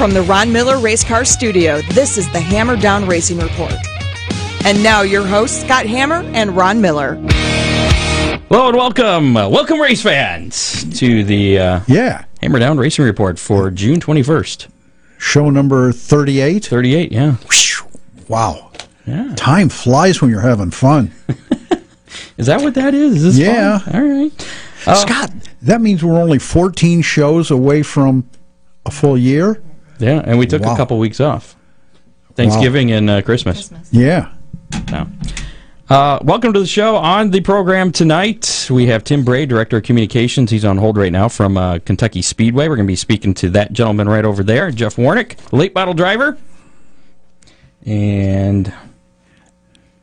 From the Ron Miller Race Car Studio, this is the Hammer Down Racing Report. And now your hosts, Scott Hammer and Ron Miller. Hello and welcome, uh, welcome race fans to the uh, Yeah. Hammer Down Racing Report for June 21st. Show number 38. 38, yeah. Wow. Yeah. Time flies when you're having fun. Is that what that is? Is this Yeah. fun? All right. Scott, that means we're only 14 shows away from a full year? Yeah, and we took a couple weeks off. Thanksgiving and uh, Christmas. Yeah. No. Uh, welcome to the show. On the program tonight, we have Tim Bray, Director of Communications. He's on hold right now from uh, Kentucky Speedway. We're going to be speaking to that gentleman right over there, Jeff Warnick, late model driver. And,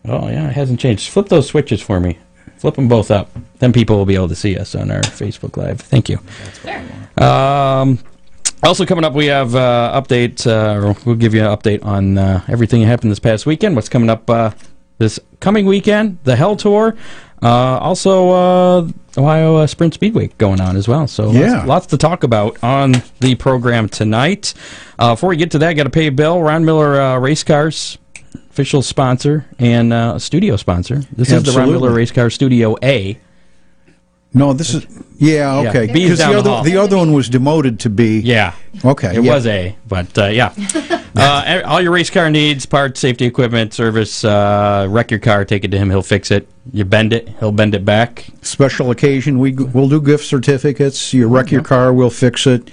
oh, yeah, it hasn't changed. Flip those switches for me. Flip them both up. Then people will be able to see us on our Facebook Live. Thank you. Um, also coming up, we have uh, update. Uh, we'll give you an update on uh, everything that happened this past weekend. What's coming up uh, this coming weekend? The Hell Tour. Uh, also, uh, Ohio uh, Sprint Speed Week going on as well. So Yeah. lots, lots to talk about on the program tonight. Uh, before we get to that, got to pay a bill. Ron Miller uh, Race Cars, official sponsor and uh, studio sponsor. This is the Ron Miller Race Car Studio A. No, this is. Yeah, Yeah, okay. B is Because down the, the other, the other one was demoted to be. Yeah. Okay. It yeah. was A, but uh, yeah. uh, all your race car needs, parts, safety equipment, service, uh, wreck your car, take it to him, he'll fix it. You bend it, he'll bend it back. Special occasion, we, we'll do gift certificates. You wreck your car, we'll fix it.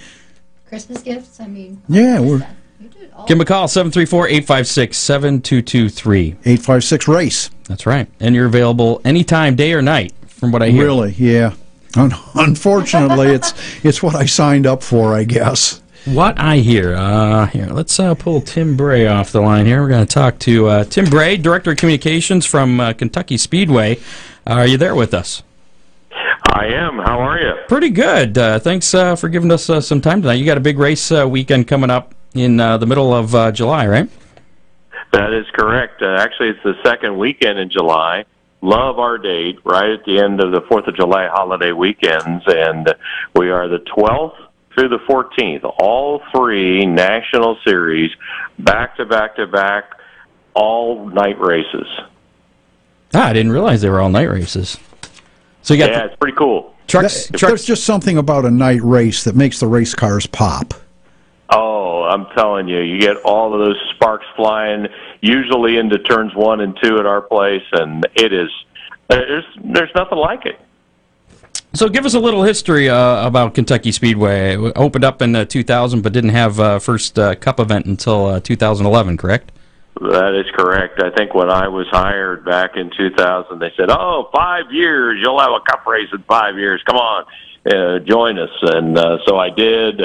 Christmas gifts. I mean, Yeah, we're you do it all. Give him a call, 734 856 7223. 856 race. That's right. And you're available anytime, day or night, from what I hear. Really, yeah. Unfortunately, it's it's what I signed up for, I guess. What I hear. Uh, here, let's uh, pull Tim Bray off the line here. We're going to talk to uh, Tim Bray, Director of Communications from uh, Kentucky Speedway. are you there with us? I am. How are you? Pretty good. Uh, thanks uh, for giving us uh, some time tonight. You got a big race uh, weekend coming up in uh, the middle of uh, July, right? That is correct. Uh, actually, it's the second weekend in July. Love our date, right at the end of the Fourth of July holiday weekends, and we are the 12th through the 14th. All three national series, back to back to back, all night races. Ah, I didn't realize they were all night races. So you got Yeah, the it's pretty cool. trucks. That- trucks. There's just something about a night race that makes the race cars pop. Oh, I'm telling you, you get all of those sparks flying, usually into turns one and two at our place, and it is there's there's nothing like it. So give us a little history uh, about Kentucky Speedway. It opened up in uh, 2000, but didn't have uh, first uh, Cup event until uh, 2011, correct? That is correct. I think when I was hired back in 2000, they said, "Oh, five years, you'll have a cup race in five years. Come on, uh, join us." And uh, so I did,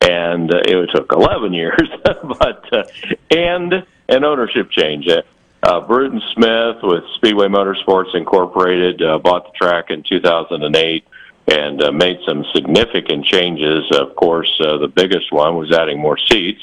and uh, it took 11 years, but uh, and an ownership change. Uh, uh, Bruton Smith with Speedway Motorsports Incorporated uh, bought the track in 2008 and uh, made some significant changes. Of course, uh, the biggest one was adding more seats,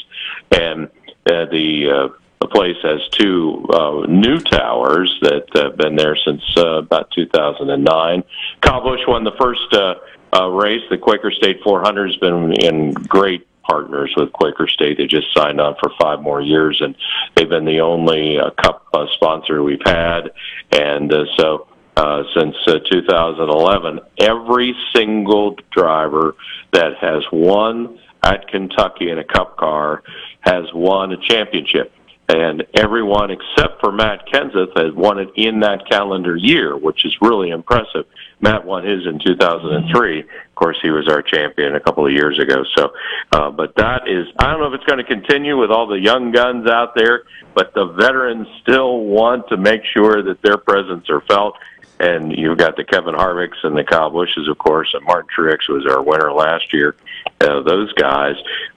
and uh, the uh, the place has two uh, new towers that have been there since uh, about 2009. Kyle Busch won the first uh, uh, race. The Quaker State 400 has been in great partners with Quaker State. They just signed on for five more years, and they've been the only uh, cup uh, sponsor we've had. And uh, so uh, since uh, 2011, every single driver that has won at Kentucky in a cup car has won a championship. And everyone except for Matt Kenseth has won it in that calendar year, which is really impressive. Matt won his in 2003. Of course, he was our champion a couple of years ago. So, uh, but that is, I don't know if it's going to continue with all the young guns out there, but the veterans still want to make sure that their presence are felt. and you've got the Kevin Harvicks and the Kyle Busches, of course, and Martin Truex was our winner last year. Uh, those guys,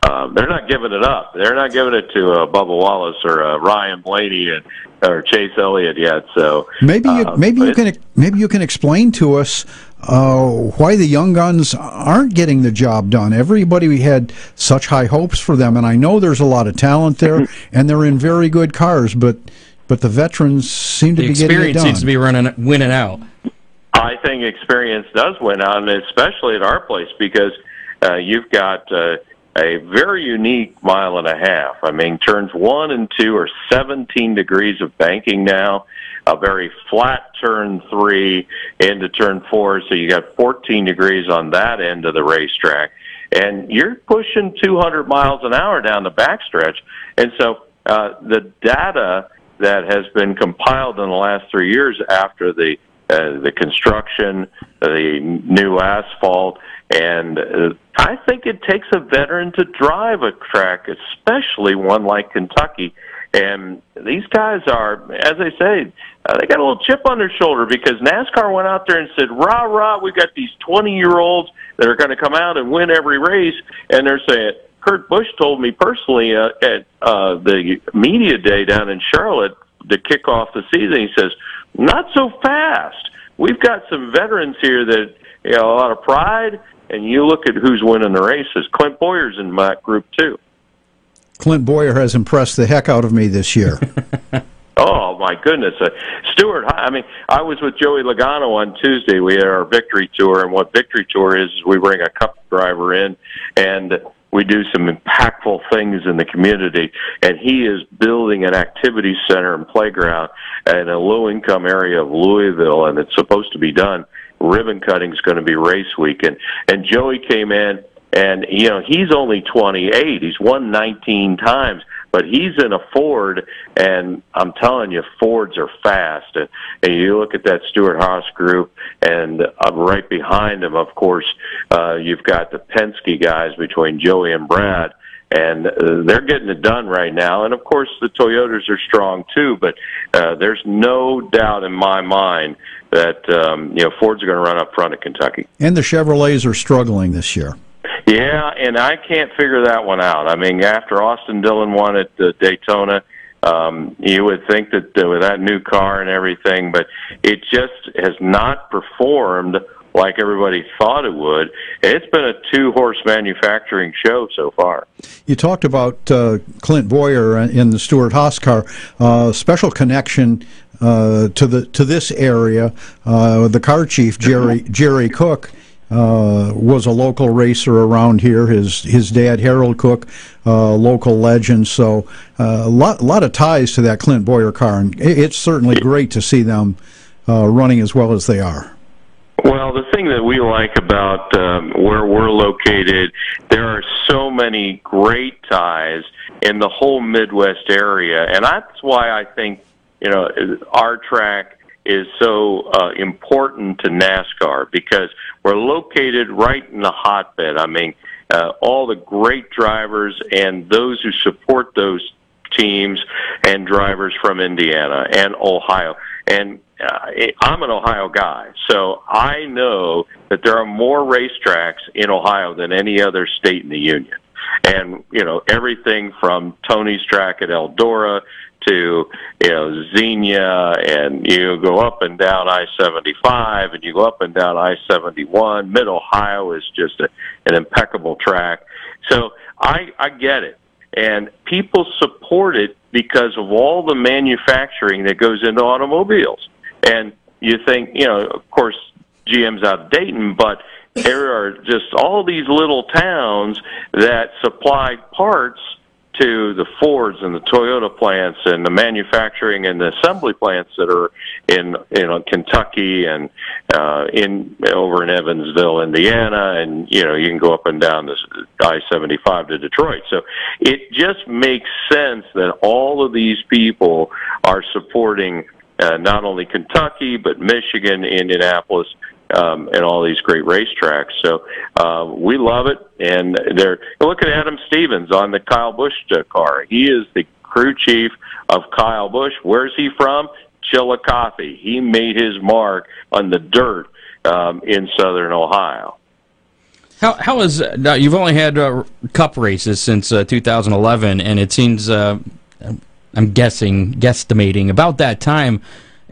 um, they're not giving it up. They're not giving it to uh, Bubba Wallace or uh, Ryan Blaney and or Chase Elliott yet. So maybe you, uh, maybe you can maybe you can explain to us uh, why the young guns aren't getting the job done. Everybody we had such high hopes for them, and I know there's a lot of talent there, and they're in very good cars, but but the veterans seem to The be getting it experience done. seems to be running, winning out. I think experience does win out, and especially at our place because uh, you've got uh, a very unique mile and a half. I mean, turns one and two are 17 degrees of banking now. A very flat turn three into turn four, so you got 14 degrees on that end of the racetrack, and you're pushing 200 miles an hour down the backstretch. And so uh, the data that has been compiled in the last three years after the uh, the construction, the new asphalt, and uh, I think it takes a veteran to drive a track, especially one like Kentucky. And these guys are, as I say, uh, they got a little chip on their shoulder because NASCAR went out there and said, "Rah rah, we've got these twenty-year-olds that are going to come out and win every race," and they're saying. Kurt Busch told me personally uh, at uh, the media day down in Charlotte to kick off the season. He says, "Not so fast. We've got some veterans here that you know a lot of pride." And you look at who's winning the races. Clint Bowyer's in my group too. Clint Bowyer has impressed the heck out of me this year. Oh my goodness, uh, Stuart! I mean, I was with Joey Logano on Tuesday. We had our victory tour, and what victory tour is, is we bring a cup driver in, and we do some impactful things in the community. And he is building an activity center and playground in a low-income area of Louisville, and it's supposed to be done. Ribbon cutting is going to be race week, and Joey came in, and you know he's only 28. He's won 19 times but he's in a Ford, and I'm telling you, Fords are fast. And, and you look at that Stewart-Haas group, and uh, right behind him, of course, uh, you've got the Penske guys between Joey and Brad. And uh, they're getting it done right now, and of course the Toyotas are strong too. But uh, there's no doubt in my mind that um, you know Ford's are going to run up front at Kentucky. and the Chevrolets are struggling this year. Yeah, and I can't figure that one out. I mean, after Austin Dillon won at uh, Daytona, um, you would think that uh, with that new car and everything, but it just has not performed like everybody thought it would. It's been a two horse manufacturing show so far. You talked about uh, Clint Bowyer in the Stewart-Haas car. Uh, special connection uh, to the to this area. Uh, the car chief Jerry Jerry Cook uh, was a local racer around here. His his dad Harold Cook, uh, local legend. So a lot lot of ties to that Clint Bowyer car, and it- it's certainly great to see them uh, running as well as they are. Well, the thing that we like about um, where we're located, there are so many great ties in the whole Midwest area, and that's why I think you know our track is so uh, important to NASCAR because we're located right in the hotbed. I mean, uh, all the great drivers and those who support those teams and drivers from Indiana and Ohio. And uh, I'm an Ohio guy, so I know that there are more racetracks in Ohio than any other state in the union. And you know everything from Tony's track at Eldora to you know Xenia, and you go up and down I seventy five, and you go up and down I seventy one. Mid Ohio is just a, an impeccable track. So I I get it, and people support it because of all the manufacturing that goes into automobiles. And you think, you know, of course, GM's out of Dayton, but there are just all these little towns that supply parts to the Fords and the Toyota plants and the manufacturing and the assembly plants that are in you know Kentucky and uh, in over in Evansville, Indiana, and you know you can go up and down this I seventy five to Detroit. So it just makes sense that all of these people are supporting uh, not only Kentucky but Michigan, Indianapolis, um, and all these great racetracks. So uh, we love it. And they're look at Adam Stevens on the Kyle Busch uh, car. He is the crew chief of Kyle Busch. Where's he from? Chillicothe. He made his mark on the dirt um, in southern Ohio. How how is now? You've only had uh, cup races since uh, 2011, and it seems uh, I'm guessing, guesstimating about that time.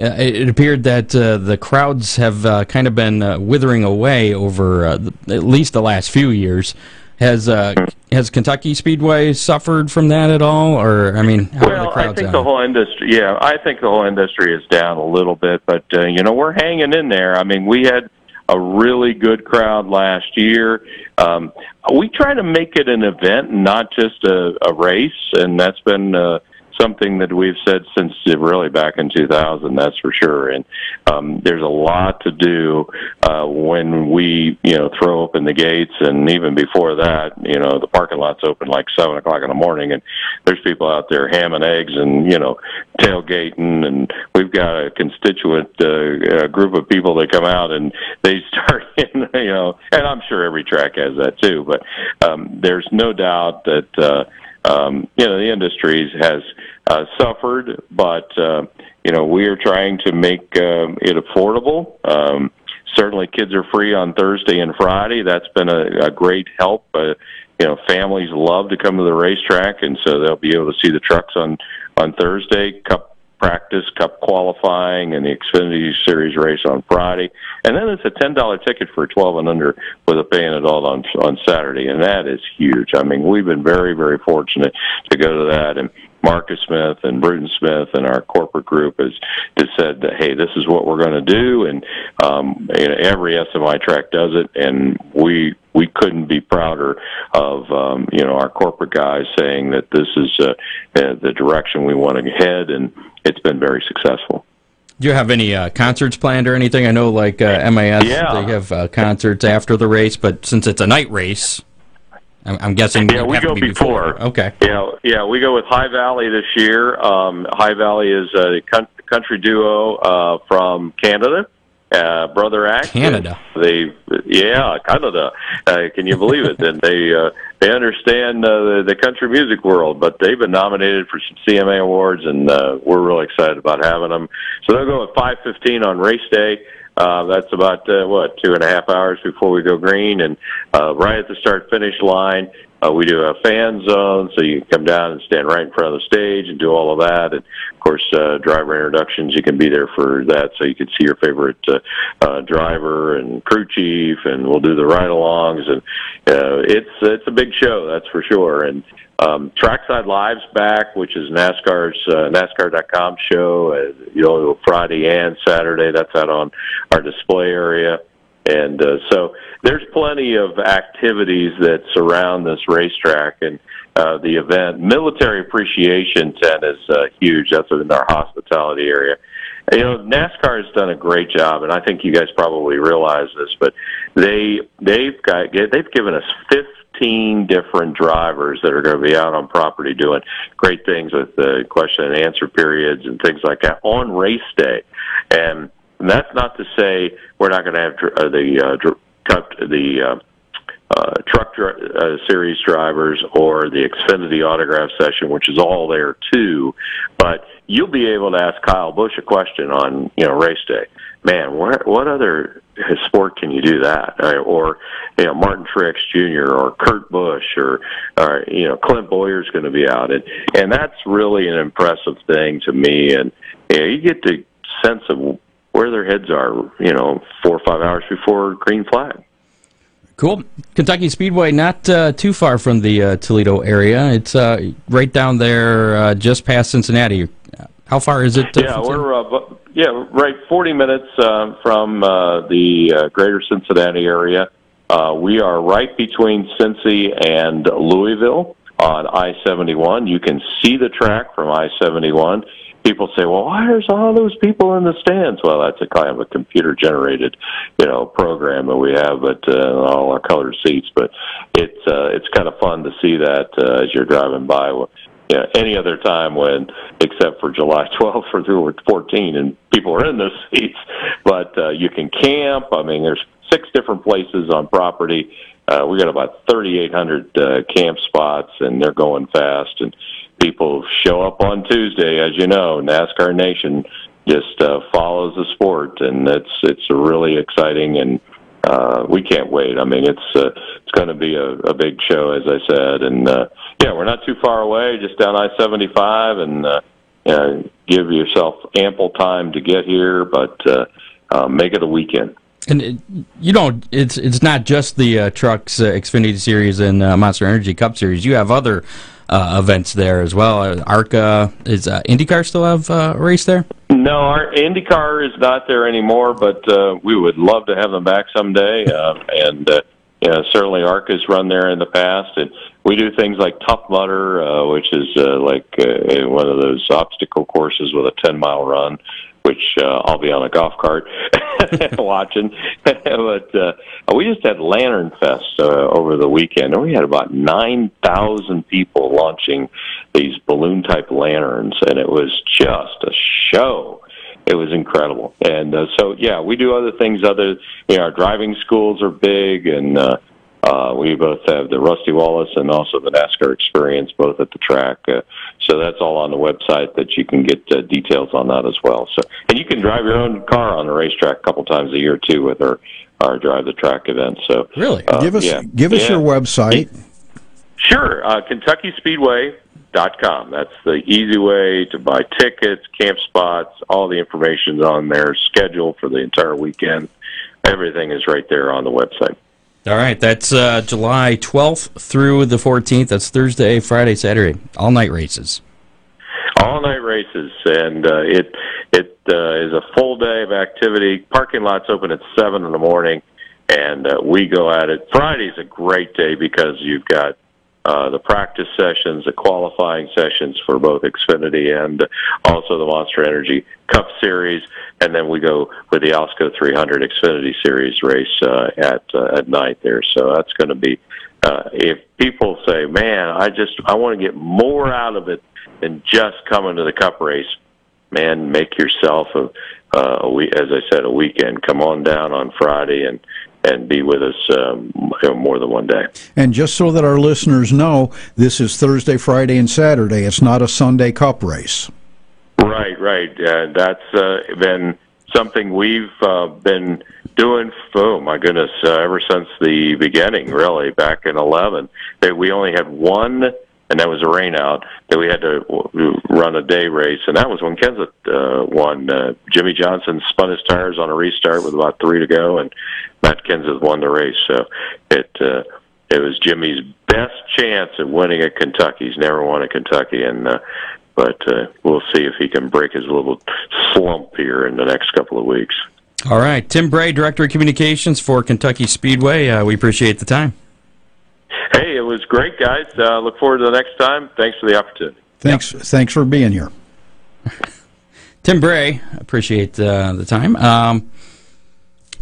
Uh, it, it appeared that uh, the crowds have uh, kind of been uh, withering away over uh, the, at least the last few years. Has uh, has Kentucky Speedway suffered from that at all, or I mean, how are the Well, I think the whole industry. Yeah, I think the whole industry is down a little bit, but uh, you know we're hanging in there. I mean, we had a really good crowd last year. Um, we try to make it an event, not just a, a race, and that's been uh, something that we've said since really back in 2000. That's for sure. And um, there's a lot to do uh, when we, you know, throw open the gates, and even before that, you know, the parking lot's open like seven o'clock in the morning, and there's people out there hamming eggs and you know tailgating, and we've got a constituent uh, uh, group of people that come out and they start, in, you know, and I'm sure every track has that too, but um, there's no doubt that. Uh, um, you know, the industry has uh, suffered, but uh, you know, we are trying to make um, it affordable. Um, certainly, kids are free on Thursday and Friday. That's been a, a great help. Uh, you know, families love to come to the racetrack, and so they'll be able to see the trucks on on Thursday. Cup practice, Cup qualifying, and the Xfinity Series race on Friday, and then it's a ten dollar ticket for twelve and under with a paying adult on on Saturday, and that is huge. I mean, we've been very very fortunate to go to that, and Marcus Smith and Bruton Smith and our corporate group has has said that hey, this is what we're going to do, and um, you know, every SMI track does it, and we we couldn't be prouder of um, you know our corporate guys saying that this is uh, uh, the direction we want to head, and it's been very successful. Do you have any uh, concerts planned or anything? I know, like uh, MIS, Yeah. they have uh, concerts after the race, but since it's a night race, I'm, I'm guessing. Yeah, we go be before. Okay. Yeah, yeah, we go with High Valley this year. Um, High Valley is a country duo uh, from Canada. Uh, Brother Act. Canada. They, yeah, Canada. Uh, can you believe it? and they uh, they understand uh, the, the country music world, but they've been nominated for some CMA awards, and uh, we're really excited about having them. So they'll go at five fifteen on race day. Uh, that's about uh, what two and a half hours before we go green, and uh, right at the start finish line, uh, we do a fan zone, so you can come down and stand right in front of the stage and do all of that. And of course, uh, driver introductions, you can be there for that, so you can see your favorite uh, uh, driver and crew chief, and we'll do the ride-alongs, and uh, it's it's a big show, that's for sure. And um, Trackside Live's back, which is NASCAR's uh, NASCAR.com show. Uh, you know, Friday and Saturday. That's out on our display area, and uh, so there's plenty of activities that surround this racetrack and uh, the event. Military Appreciation Tent is uh, huge. That's in our hospitality area. You know, NASCAR has done a great job, and I think you guys probably realize this, but they they've got they've given us 15 different drivers that are going to be out on property doing great things with the question and answer periods and things like that on race day, and that's not to say we're not going to have uh, the uh, the uh, uh, truck dri- uh, series drivers or the Xfinity autograph session, which is all there too. But you'll be able to ask Kyle Busch a question on you know race day. Man, what what other sport can you do that? Uh, or you know Martin Truex Jr. or Kurt Busch or or you know Clint Bowyer's going to be out, and and that's really an impressive thing to me. And you, know, you get the sense of where their heads are, you know, four or five hours before green flag. Cool. Kentucky Speedway, not uh, too far from the uh, Toledo area. It's uh, right down there, uh, just past Cincinnati. How far is it? uh, Yeah, we're uh, yeah right forty minutes uh, from uh, the uh, greater Cincinnati area. Uh, we are right between Cincy and Louisville on I seventy one. You can see the track from I seventy one. People say, "Well, why there's all those people in the stands?" Well, that's a kind of a computer generated, you know, program that we have, but uh, all our colored seats. But it's uh, it's kind of fun to see that uh, as you're driving by yeah, any other time when, except for July 12th or through 14, and people are in those seats. But uh, you can camp. I mean, there's six different places on property. Uh, we got about 3,800 uh, camp spots, and they're going fast. And people show up on Tuesday, as you know, NASCAR Nation just uh, follows the sport, and it's it's really exciting, and uh, we can't wait. I mean, it's uh, it's going to be a, a big show, as I said, and uh, yeah, we're not too far away, just down I seventy five, and uh, uh, give yourself ample time to get here, but uh, uh, make it a weekend. And it, you know, it's it's not just the uh, trucks uh, Xfinity Series and uh, Monster Energy Cup Series. You have other uh, events there as well. Uh, ARCA is uh, IndyCar still have uh, a race there? No, our IndyCar is not there anymore, but uh, we would love to have them back someday. Uh, and uh, yeah, certainly ARCA's run there in the past, and we do things like Tough Mudder, uh, which is uh, like uh, one of those obstacle courses with a ten mile run. Which uh, I'll be on a golf cart watching, but uh, we just had Lantern Fest uh, over the weekend, and we had about nine thousand people launching these balloon type lanterns, and it was just a show it was incredible. And uh, so, yeah, we do other things. Other, you know, our driving schools are big, and uh, uh, we both have the Rusty Wallace and also the NASCAR experience, both at the track. Uh, so that's all on the website that you can get uh, details on that as well. So, and you can drive your own car on the racetrack a couple times a year too with our our drive the track event. So, Really? uh, give us yeah. give us Yeah. your website. Sure, uh, KentuckySpeedway.com. That's the easy way to buy tickets, camp spots, all the information's on there, schedule for the entire weekend. Everything is right there on the website. All right, that's uh, July 12th through the 14th. That's Thursday, Friday, Saturday, all night races. All night races, and uh, it it uh, is a full day of activity. Parking lots open at seven in the morning, and uh, we go at it. Friday's a great day because you've got uh, the practice sessions, the qualifying sessions for both Xfinity and also the Monster Energy Cup Series, and then we go with the Alsco 300 Xfinity Series race uh, at uh, at night there. So that's going to be. Uh, if people say, "Man, I just I want to get more out of it than just coming to the Cup race," man, make yourself a, uh, a week, as I said, a weekend. Come on down on Friday and and be with us um, more than one day. And just so that our listeners know, this is Thursday, Friday, and Saturday. It's not a Sunday Cup race. Right, right. Uh, that's uh, been something we've uh, been doing. Oh my goodness, uh, ever since the beginning, really, back in eleven. That we only had one, and that was a rainout. That we had to w- run a day race, and that was when Kenseth uh, won. Uh, Jimmie Johnson spun his tires on a restart with about three to go, and Matt Kenseth won the race. So it. Uh, it was Jimmie's best chance at winning at Kentucky. He's never won at Kentucky, and uh, but uh, we'll see if he can break his little slump here in the next couple of weeks. All right, Tim Bray, Director of Communications for Kentucky Speedway. Uh, we appreciate the time. Hey, it was great, guys. Uh, look forward to the next time. Thanks for the opportunity. Thanks, thanks for being here. Tim Bray, appreciate uh, the time. Um,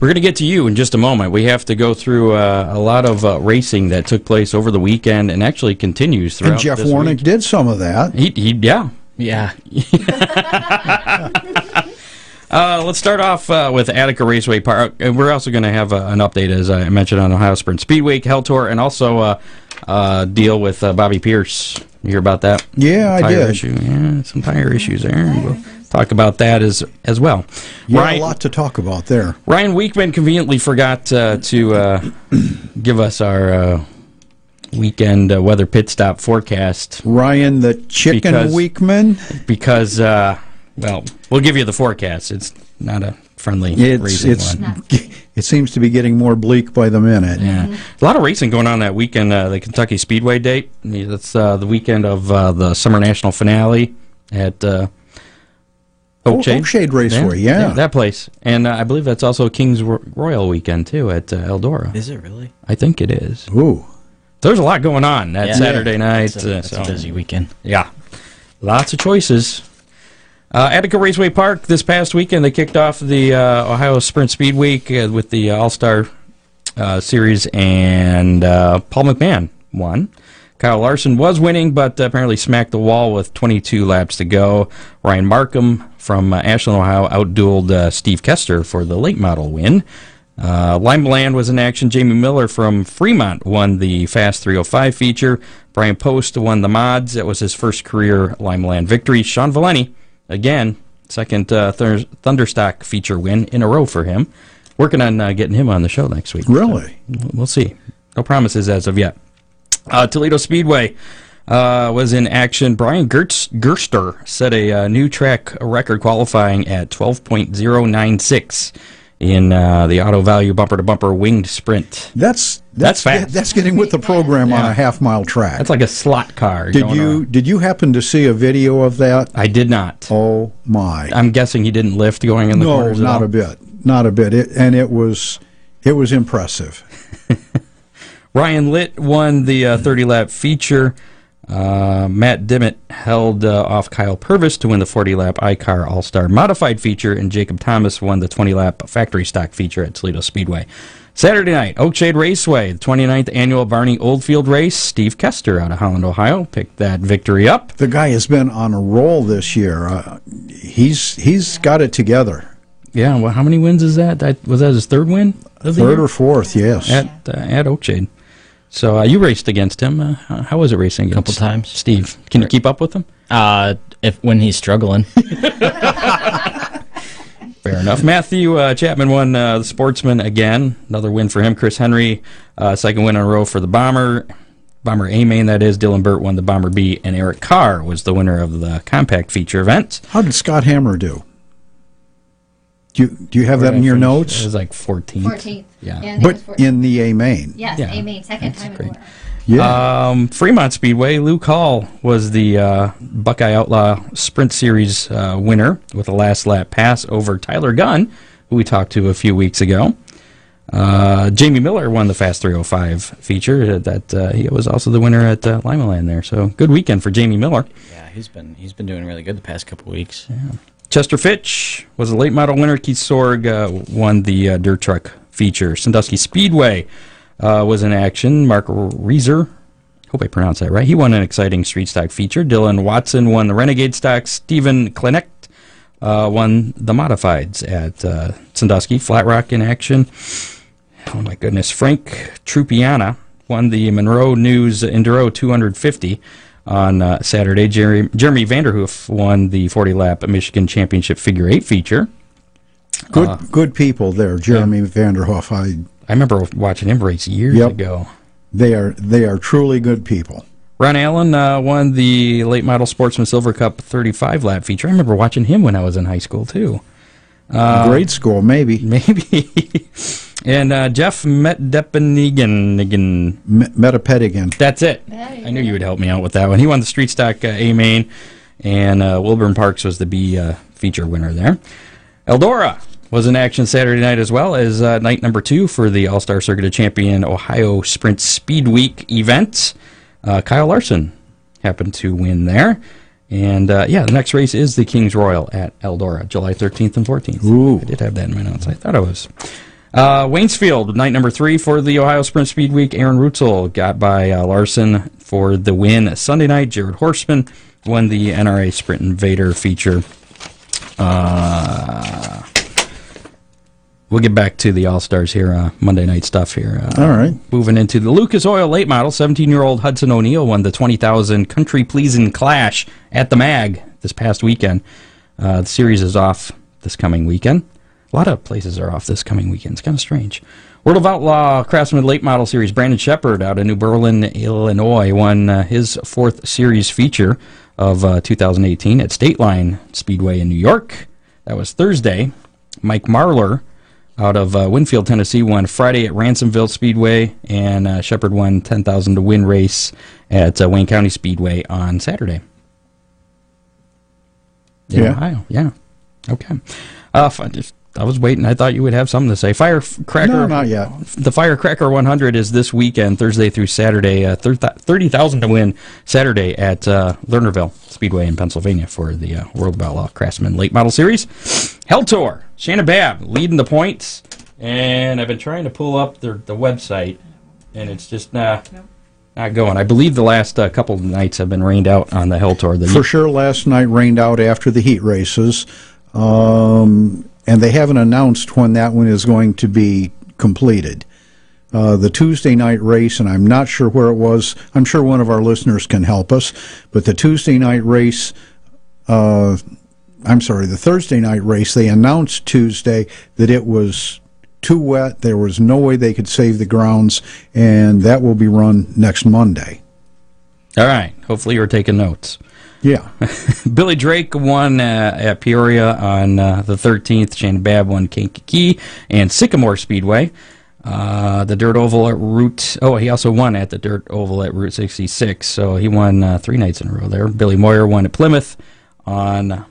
we're going to get to you in just a moment. We have to go through uh, a lot of uh, racing that took place over the weekend and actually continues throughout. And Jeff this Warnick week. did some of that. He, he, yeah. Yeah. Uh, let's start off uh, with Attica Raceway Park. Uh, We're also going to have uh, an update, as I mentioned, on Ohio Sprint Speedway, Hell Tour, and also uh, uh, deal with uh, Bobby Pierce. You hear about that? Yeah, I did. Issue. Yeah, some tire issues there. We'll talk about that as as well. Yeah, Ryan, a lot to talk about there. Ryan Weekman conveniently forgot uh, to uh, give us our uh, weekend uh, weather pit stop forecast Ryan the Chicken Because- Weekman. because, uh, well, we'll give you the forecast. It's not a friendly It's racing it's one. it seems to be getting more bleak by the minute. Yeah, a lot of racing going on that weekend. Uh, the Kentucky Speedway date. That's uh, the weekend of uh, the Summer National Finale at Oh, Oakshade Raceway, yeah. that place. And uh, I believe that's also King's Royal weekend too at uh, Eldora. Is it really? I think it is. Ooh, There's a lot going on that Yeah. Saturday night. It's a, uh, it's so- a busy weekend. yeah, lots of choices. Uh, Attica Raceway Park this past weekend they kicked off the uh, Ohio Sprint Speed Week uh, with the All Star uh, Series, and uh, Paul McMahon won. Kyle Larson was winning, but apparently smacked the wall with 22 laps to go. Ryan Markham from uh, Ashland, Ohio, outdueled uh, Steve Kester for the late model win. Uh, Limaland was in action. Jamie Miller from Fremont won the Fast 305 feature. Brian Post won the mods. That was his first career Limaland victory. Sean Valeni, again, Second uh, thur- Thunderstock feature win in a row for him. Working on uh, getting him on the show next week. Really? So we'll see. No promises as of yet. Uh, Toledo Speedway uh, was in action. Brian Gertz, Gerster set a uh, new track record qualifying at 12.096 in uh, the auto value bumper to bumper winged sprint. That's That's that's fast. That's getting with the program on a half mile track. That's like a slot car. did you did you happen to see a video of that? I did not. Oh my! I'm guessing he didn't lift going in the no, corners. at not a bit, not a bit. It, and it was it was impressive. Ryan Litt won the uh, 30 lap feature. Uh, Matt Dimmitt held uh, off Kyle Purvis to win the 40 lap iCar All Star Modified feature, and Jacob Thomas won the 20 lap factory stock feature at Toledo Speedway. Saturday night, Oakshade Raceway, the 29th annual Barney Oldfield race. Steve Kester out of Holland, Ohio, picked that victory up. The guy has been on a roll this year. Uh, he's he's got it together. Yeah, well, how many wins is that? that was that his third win? Third or fourth, yes. at uh, at Oakshade. So uh, you raced against him. Uh, how how was it racing against Couple times. Steve, can you keep up with him? Uh, if when he's struggling, Fair enough. Matthew uh, Chapman won uh, the Sportsman again. Another win for him. Chris Henry, uh, second win in a row for the Bomber. Bomber A main, that is. Dylan Burt won the Bomber B, and Eric Carr was the winner of the compact feature event. How did Scott Hammer do? Do you, do you have that in your notes? It was like 14th. 14th. Yeah. And But 14th. in the A main. yes, Yeah. A main second That's time in great. order. Yeah. Um, Fremont Speedway, Luke Hall was the uh, Buckeye Outlaw Sprint Series uh, winner with a last lap pass over Tyler Gunn, who we talked to a few weeks ago. Uh, Jamie Miller won the Fast 305 feature. That uh, he was also the winner at uh, Lima Land there. So good weekend for Jamie Miller. yeah, he's been he's been doing really good the past couple weeks. Chester Fitch was a late model winner. Keith Sorg uh, won the uh, dirt truck feature. Sandusky Speedway uh, was in action. Mark Reeser, hope I pronounced that right. He won an exciting street stock feature. Dylan Watson won the Renegade stock. Stephen Klinek uh, won the modifieds at uh, Sandusky. Flat Rock in action. Oh my goodness. Frank Trupiana won the Monroe News Enduro 250 on uh, Saturday. Jerry, Jeremy Vanderhoof won the 40 lap Michigan Championship Figure 8 feature. good uh, good people there. Jeremy Vanderhoof. I I remember watching him race years Yep. ago. they are they are truly good people. Ron Allen uh, won the late model Sportsman Silver Cup 35 lap feature. I remember watching him when I was in high school too. Uh, Grade school, maybe. Maybe. and uh, Jeff Metdepenigan. Me- Metapedigan. That's it. There I knew you would help me out with that one. He won the Street Stock uh, A main, and uh, Wilburn Parks was the B uh, feature winner there. Eldora was in action Saturday night as well as uh, night number two for the All Star Circuit of Champion Ohio Sprint Speed Week event. Uh, Kyle Larson happened to win there. And uh, yeah, the next race is the Kings Royal at Eldora, July 13th and 14th. Ooh. I did have that in my notes. I thought I was. Uh, Waynesfield, night number three for the Ohio Sprint Speed Week. Aaron Reutzel got by uh, Larson for the win Sunday night. Jared Horseman won the NRA Sprint Invader feature. Uh, we'll get back to the All Stars here, uh, Monday night stuff here. Uh, All right. Moving into the Lucas Oil late model, 17 year old Hudson O'Neal won the 20,000 Country pleasing Clash at the MAG this past weekend. Uh, the series is off this coming weekend. A lot of places are off this coming weekend. It's kind of strange. World of Outlaw Craftsman Late Model Series, Brandon Sheppard out of New Berlin, Illinois, won uh, his fourth series feature of uh, 2018 at State Line Speedway in New York. That was Thursday. Mike Marlar out of uh, Winfield, Tennessee, won Friday at Ransomville Speedway, and uh, Sheppard won 10,000 to win race at uh, Wayne County Speedway on Saturday. In Yeah. Ohio, yeah. Okay. Uh, fun- just- I was waiting. I thought you would have something to say. Firecracker. No, not yet. The Firecracker 100 is this weekend, Thursday through Saturday. Uh, 30,000 to win Saturday at uh, Lernerville Speedway in Pennsylvania for the uh, World of Outlaw Craftsman Late Model Series. Hell Tour. Shannon Babb leading the points. And I've been trying to pull up the, the website, and it's just not, not going. I believe the last uh, couple of nights have been rained out on the Hell Tour. The, For sure, last night rained out after the heat races, um, and they haven't announced when that one is going to be completed. Uh, the Tuesday night race, and I'm not sure where it was. I'm sure one of our listeners can help us. But the Tuesday night race uh, I'm sorry, the Thursday night race, they announced Tuesday that it was too wet. There was no way they could save the grounds, and that will be run next Monday. All right. Hopefully, you're taking notes. Yeah. Billy Drake won uh, at Peoria on uh, the 13th. Shannon Babb won Kankakee and Sycamore Speedway. Uh, the Dirt Oval at Route. Oh, he also won at the Dirt Oval at Route 66. So he won uh, three nights in a row there. Billy Moyer won at Plymouth on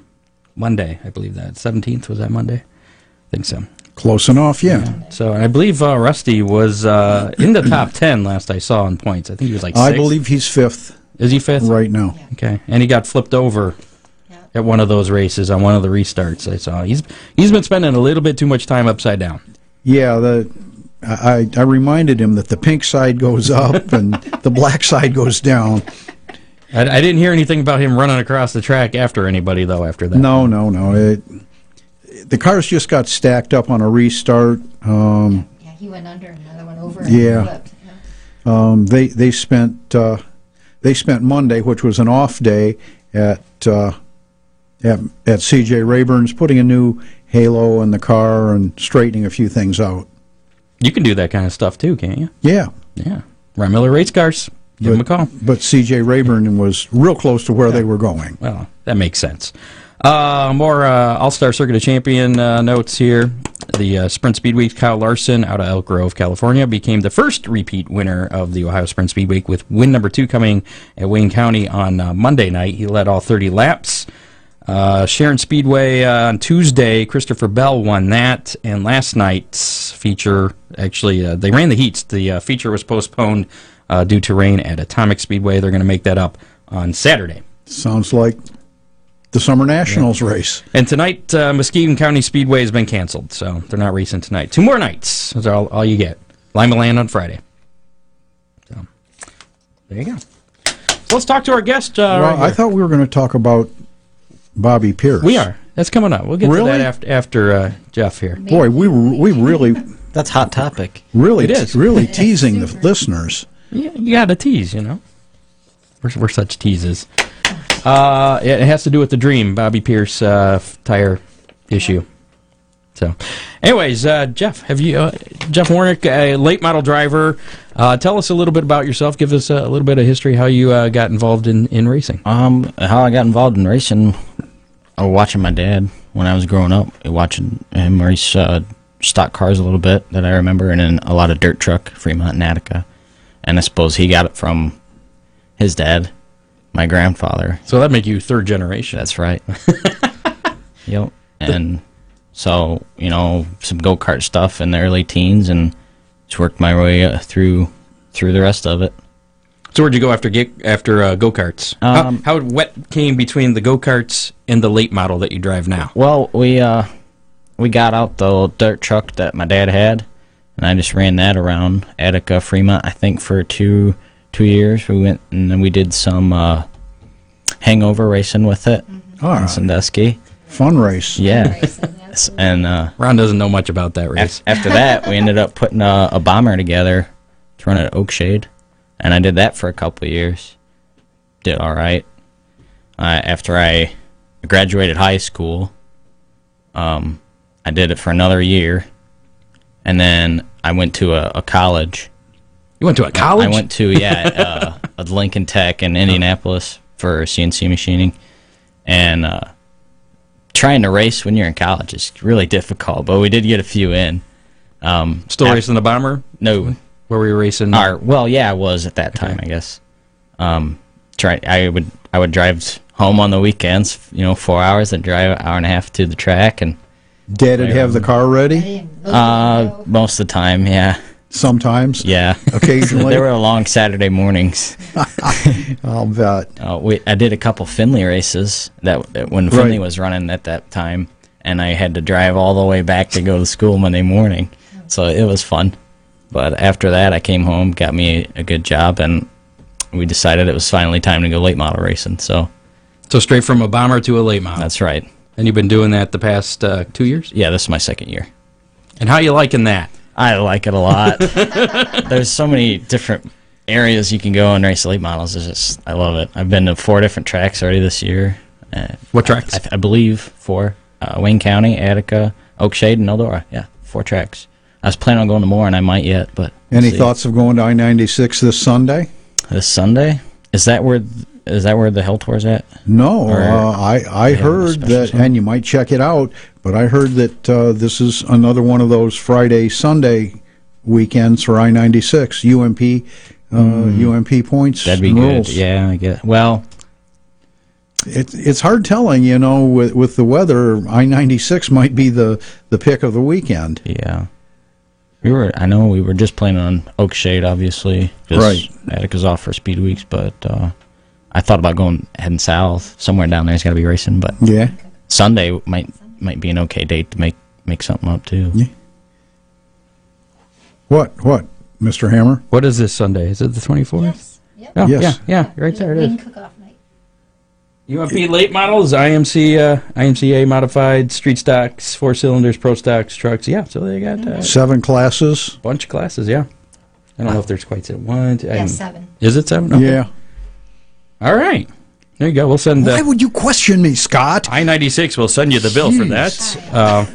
Monday, I believe that 17th was that Monday. I think so. Close enough, yeah. So I believe uh, Rusty was uh, in the top 10 last I saw in points. I think he was like I sixth. believe he's fifth Is he fifth? right now. Okay, and he got flipped over at one of those races on one of the restarts. I saw he's he's been spending a little bit too much time upside down. Yeah, the I, I reminded him that the pink side goes up and the black side goes down. I, I didn't hear anything about him running across the track after anybody though. After that, No, no, no. It, the cars just got stacked up on a restart. Um, Yeah, he went under, another one over, and Yeah. flipped. Yeah. um, they they spent uh, they spent Monday, which was an off day, at uh, at, at C.J. Rayburn's, putting a new halo in the car and straightening a few things out. you can do that kind of stuff too, can't you? Yeah, Yeah, Ron Miller Race Cars. Give him a call. but C.J. Rayburn was real close to where they were going. Well, that makes sense. Uh, more uh, All Star Circuit of Champion uh, notes here. The uh, Sprint Speed Week, Kyle Larson out of Elk Grove, California, became the first repeat winner of the Ohio Sprint Speed Week with win number two coming at Wayne County on uh, Monday night. He led all 30 laps. Uh, Sharon Speedway uh, on Tuesday, Christopher Bell won that. And last night's feature, actually, uh, they ran the heats. The uh, feature was postponed uh, due to rain at Atomic Speedway. They're going to make that up on Saturday. Sounds like the Summer Nationals race. And tonight, uh, Muskegon County Speedway has been canceled, so they're not racing tonight. Two more nights. That's all, all you get. Lima Land on Friday. So, there you go. So let's talk to our guest. Uh, Well, right I thought we were going to talk about Bobby Pierce. we are. That's coming up. We'll get Really? to that after, after uh, Jeff here. Boy, we we really That's hot topic. really It is. really teasing the listeners. You got to tease, you know. We're, we're such teases. Uh, it has to do with the dream, Bobby Pierce uh, tire issue. So, anyways, uh, Jeff, have you uh, Jeff Warnick, a late model driver? Uh, tell us a little bit about yourself. Give us a, little bit of history how you uh, got involved in in racing. Um, how I got involved in racing, watching my dad when I was growing up, watching him race stock cars a little bit that I remember, and then a lot of dirt truck, Fremont and Attica. And I suppose he got it from his dad, my grandfather. So that make you third generation. That's right. yep. And so, you know, some go kart stuff in the early teens, and just worked my way uh, through through the rest of it. So where'd you go after ge- after uh, go karts? Um, how, how wet came between the go karts and the late model that you drive now? Well, we uh we got out the dirt truck that my dad had, and I just ran that around Attica, Fremont. I think for two two years. We went and then we did some uh, hangover racing with it All in right. Sandusky. Fun race. Yeah, Racing, and uh, Ron doesn't know much about that race. af- after that, we ended up putting a, a bomber together to run at Oakshade, and I did that for a couple of years. Did all right. Uh, after I graduated high school, um, I did it for another year, and then I went to a, a college. You went to a college? I went to yeah, uh, a Lincoln Tech in Indianapolis for CNC machining, and uh, trying to race when you're in college is really difficult. But we did get a few in. Um, Still af- racing the bomber? No, Where were you racing? or well, yeah, I was at that time, I guess. Um, try. I would I would drive home on the weekends. You know, four hours and drive an hour and a half to the track, and Dad'd have the car ready Ready? Uh, most of the time, yeah, sometimes. yeah. Occasionally. there were long Saturday mornings. I'll bet. Uh, we, I did a couple Finley races that, that when Finley Right. was running at that time, and I had to drive all the way back to go to school Monday morning. So it was fun. But after that, I came home, got me a good job, and we decided it was finally time to go late model racing. So So straight from a bomber to a late model. that's right. And you've been doing that the past uh, two years. Yeah, this is my second year. And how are you liking that? I like it a lot. There's so many different areas you can go and race late models. It's just I love it. I've been to four different tracks already this year. Uh, What tracks? I, I believe four. Uh, Wayne County, Attica, Oakshade, and Eldora. Yeah, four tracks. I was planning on going to more, and I might yet, but Any see. thoughts of going to I ninety six this Sunday? This Sunday is that where is that where the Hell Tour's at? No, Or- uh, I I heard that, song? and you might check it out. But I heard that uh, this is another one of those Friday Sunday weekends for I ninety six UMP uh, UMP points. That'd be and good. Yeah, I get. Well, It, it's hard telling, you know, with with the weather. I ninety six might be the the pick of the weekend. yeah. We were. I know we were just planning on Oakshade, obviously. 'cause Right. Attica's off for speed weeks, but uh, I thought about going heading south somewhere down there. He's got to be racing, but Yeah. Sunday might might be an okay date to make make something up too. Yeah. What what, Mister Hammer? What is this Sunday? Is it the 24th? Yes. Yep. Oh, Yes. yeah, yeah, right there it is. Wing is. cook-off night. UMP late models, IMC, uh, IMCA modified, street stocks, four cylinders, pro stocks, trucks. Yeah, so they got a Seven classes. bunch of classes. Yeah, I don't know if there's quite se- one. Two, Yeah, seven. Is it seven? Okay. Yeah. All right. There you go. We'll send Why uh, would you question me, Scott? I ninety six. We'll send you the bill for that. Uh,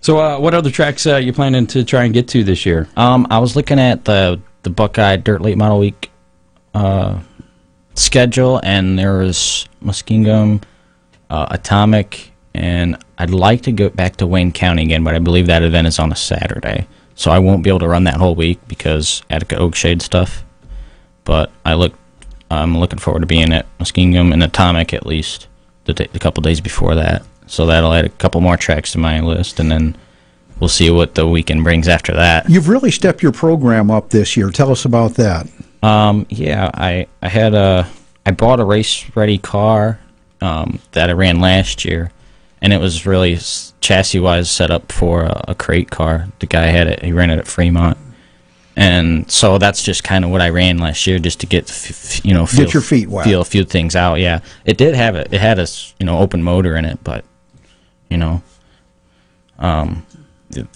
so, uh, what other tracks uh, you planning to try and get to this year? Um, I was looking at the the Buckeye Dirt Late Model Week uh, schedule, and there was Muskingum, uh, Atomic, and I'd like to go back to Wayne County again, but I believe that event is on a Saturday, so I won't be able to run that whole week because Attica Oakshade stuff. But I look, I'm looking forward to being at Muskingum and Atomic at least the, day, the couple days before that. So that'll add a couple more tracks to my list, and then we'll see what the weekend brings after that. You've really stepped your program up this year. Tell us about that. Um, yeah, I I had a I bought a race ready car um, that I ran last year, and it was really chassis wise set up for a, a crate car. The guy had it; he ran it at Fremont, and so that's just kind of what I ran last year, just to get f- you know feel, Get your feet wet. feel a few things out. Yeah, it did have it. It had a you know open motor in it, but you know, um,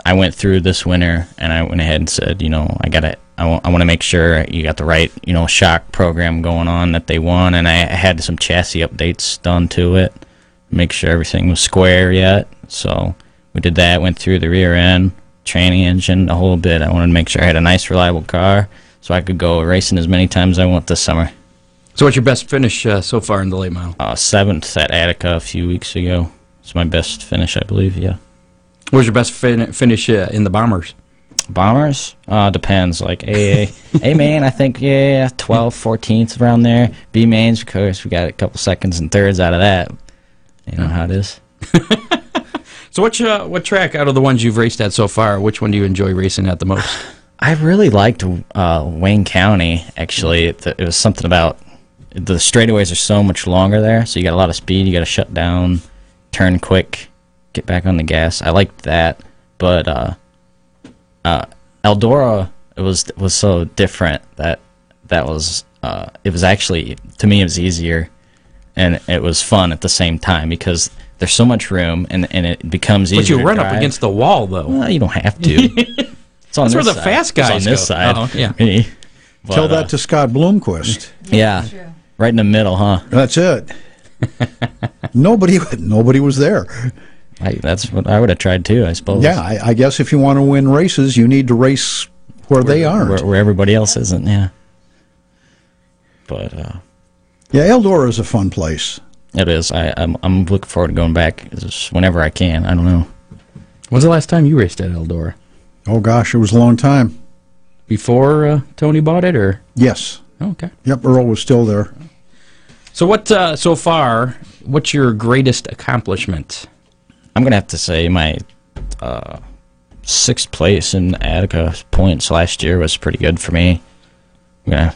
I went through this winter and I went ahead and said, you know, I got to I want I want to make sure you got the right, you know, shock program going on that they want and I had some chassis updates done to it. Make sure everything was square yet. So, we did that, went through the rear end, training engine, the whole bit. I wanted to make sure I had a nice reliable car so I could go racing as many times as I want this summer. So, what's your best finish uh, so far in the late model? Uh, seventh at Attica a few weeks ago. It's my best finish, I believe. Yeah. What was your best fin- finish uh, in the bombers? Bombers? Uh, depends. Like A, A main, I think, yeah, 12, 14th around there. B mains, because we got a couple seconds and thirds out of that. You know how it is. So, which uh, what track out of the ones you've raced at so far? Which one do you enjoy racing at the most? I really liked uh, Wayne County. Actually, it, it was something about the straightaways are so much longer there, so you got a lot of speed. You got to shut down, turn quick, get back on the gas. I liked that, but uh, uh, Eldora it was was so different that that was uh, it was actually to me it was easier and it was fun at the same time because there's so much room and, and it becomes easier. But you to run up against the wall, though. Well, you don't have to. It's on That's where this the side. fast It's guys on this go. side. Oh, yeah. But, Tell uh, that to Scott Bloomquist. yeah, True. right in the middle, huh? That's it. nobody nobody was there. I, that's what I would have tried too, I suppose. Yeah, I, I guess if you want to win races, you need to race where, they aren't. where, where everybody else isn't. Yeah, but uh, yeah, Eldora is a fun place. It is. I, I'm I'm looking forward to going back whenever I can. I don't know. When's the last time you raced at Eldora? Oh gosh, it was a long time. Before uh, Tony bought it, or Yes. oh, okay? Yep, Earl was still there. So, what uh, so far? What's your greatest accomplishment? I'm gonna have to say my uh, sixth place in Attica points last year was pretty good for me. I'm gonna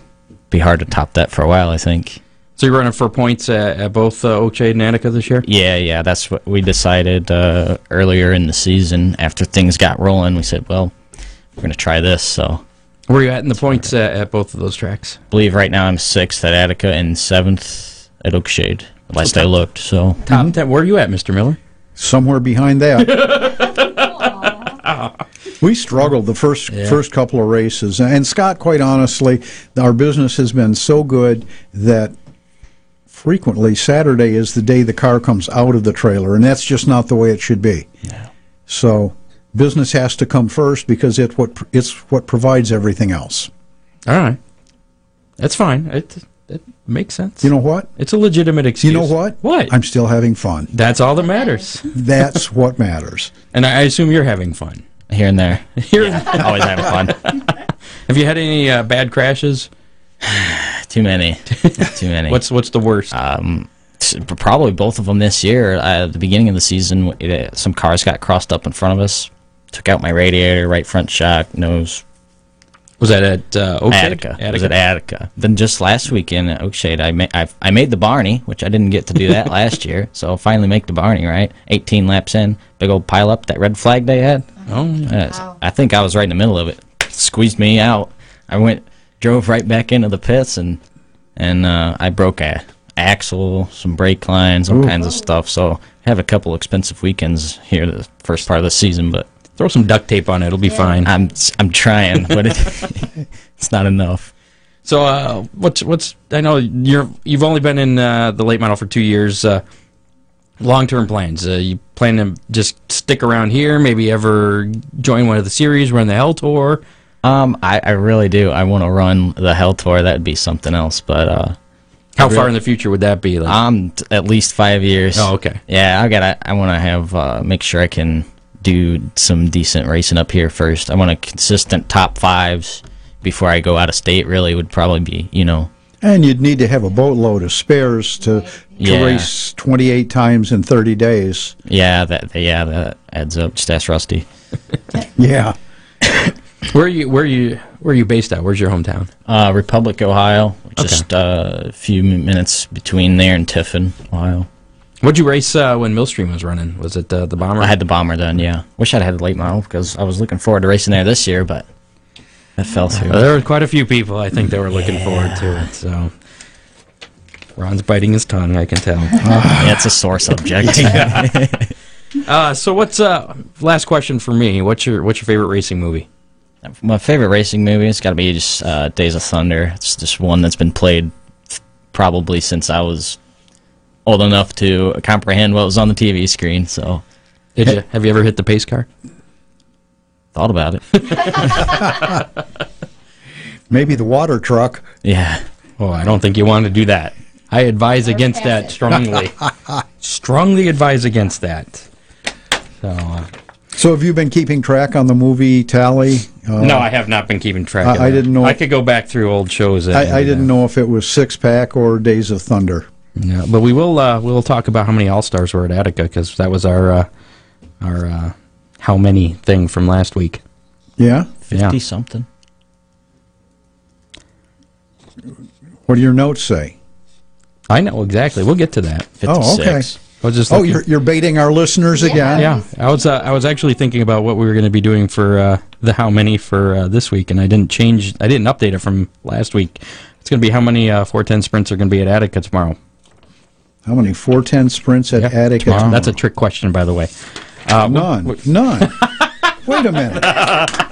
be hard to top that for a while. I think. So you're running for points at, at both uh, Oakshade and Attica this year. Yeah, yeah, that's what we decided uh, earlier in the season. After things got rolling, we said, "Well, we're going to try this." So, Where are you at in the points uh, at both of those tracks? I believe right now I'm sixth at Attica and seventh at Oakshade. Last I looked, so Top ten. Where are you at, Mister Miller? Somewhere behind that. we struggled the first first couple of races, and Scott, quite honestly, our business has been so good that frequently Saturday is the day the car comes out of the trailer, and that's just not the way it should be. So business has to come first because it what it's what provides everything else. All right, that's fine. It it makes sense. You know what? it's a legitimate excuse. You know what? What? I'm still having fun. that's all that matters. That's what matters. And I, I assume you're having fun. Here and there. Here, Always having fun. have you had any uh, bad crashes? Too many. Too many. What's what's the worst? um, probably both of them this year. Uh, at the beginning of the season, it, uh, some cars got crossed up in front of us. Took out my radiator, right front shock, nose. was that at uh, Oak Shade? Attica. Was at Attica. Then just last weekend at Oakshade, I, ma- I I made the Barney, which I didn't get to do that last year. So I'll finally make the Barney, right? 18 laps in, big old pile up, that red flag they had. Oh, yeah. Uh, I think I was right in the middle of it. Squeezed me out. I went, drove right back into the pits, and and uh, I broke a axle, some brake lines, all kinds of stuff. So I have a couple expensive weekends here the first part of the season, but Throw some duct tape on it; it'll be fine. I'm I'm trying, but it, it's not enough. So, uh, what's what's? I know you're you've only been in uh, the late model for two years. Uh, Long term plans. Uh, you plan to just stick around here? Maybe ever join one of the series, run the Hell Tour? Um, I, I really do. I want to run the Hell Tour. That would be something else, but uh, How really- far in the future would that be? Like, I'm t- at least five years. oh, okay. Yeah, I gotta. I want to have uh, make sure I can do some decent racing up here first. I want a consistent top fives before I go out of state. Really, would probably be you know. And you'd need to have a boatload of spares to, to Yeah. race 28 times in 30 days. Yeah, that yeah that adds up. Just ask Rusty. Yeah. Where are you? Where are you? Where are you based at? Where's your hometown? Uh, Republic, Ohio. Just uh, a few minutes between there and Tiffin, Ohio. What'd you race uh, when Millstream was running? Was it uh, the Bomber? I had the bomber then. Yeah, wish I'd had the late model because I was looking forward to racing there this year, but that fell through. There were quite a few people. I think they were looking forward to it. So Ron's biting his tongue. I can tell. yeah, it's a sore subject. Uh, so what's uh last question for me? What's your what's your favorite racing movie? My favorite racing movie has got to be just uh, Days of Thunder. It's just one that's been played probably since I was old enough to comprehend what was on the TV screen. So Did you have you ever hit the pace car? thought about it. Maybe the water truck. yeah, Oh, I don't think you want to do that. I advise against that it. strongly. strongly advise against that. So uh, So have you been keeping track on the movie tally? Uh, no, I have not been keeping track. I- I didn't know- I could go back through old shows. and- I, I didn't know if it was Six Pack or Days of Thunder. Yeah, but we will. Uh, we'll talk about how many All Stars were at Attica because that was our uh, our uh, how many thing from last week. Yeah? fifty Yeah. something. What do your notes say? I know exactly. We'll get to that. Oh, okay. Fifty-six. I was just. Oh, you're, you're baiting our listeners again? Yeah, I was. Uh, I was actually thinking about what we were going to be doing for uh, the how many for uh, this week, and I didn't change. I didn't update it from last week. It's going to be how many uh, 410 sprints are going to be at Attica tomorrow. How many 410 sprints at Yeah, Attica? tomorrow. tomorrow? That's a trick question, by the way. Uh, None. None. Wait a minute.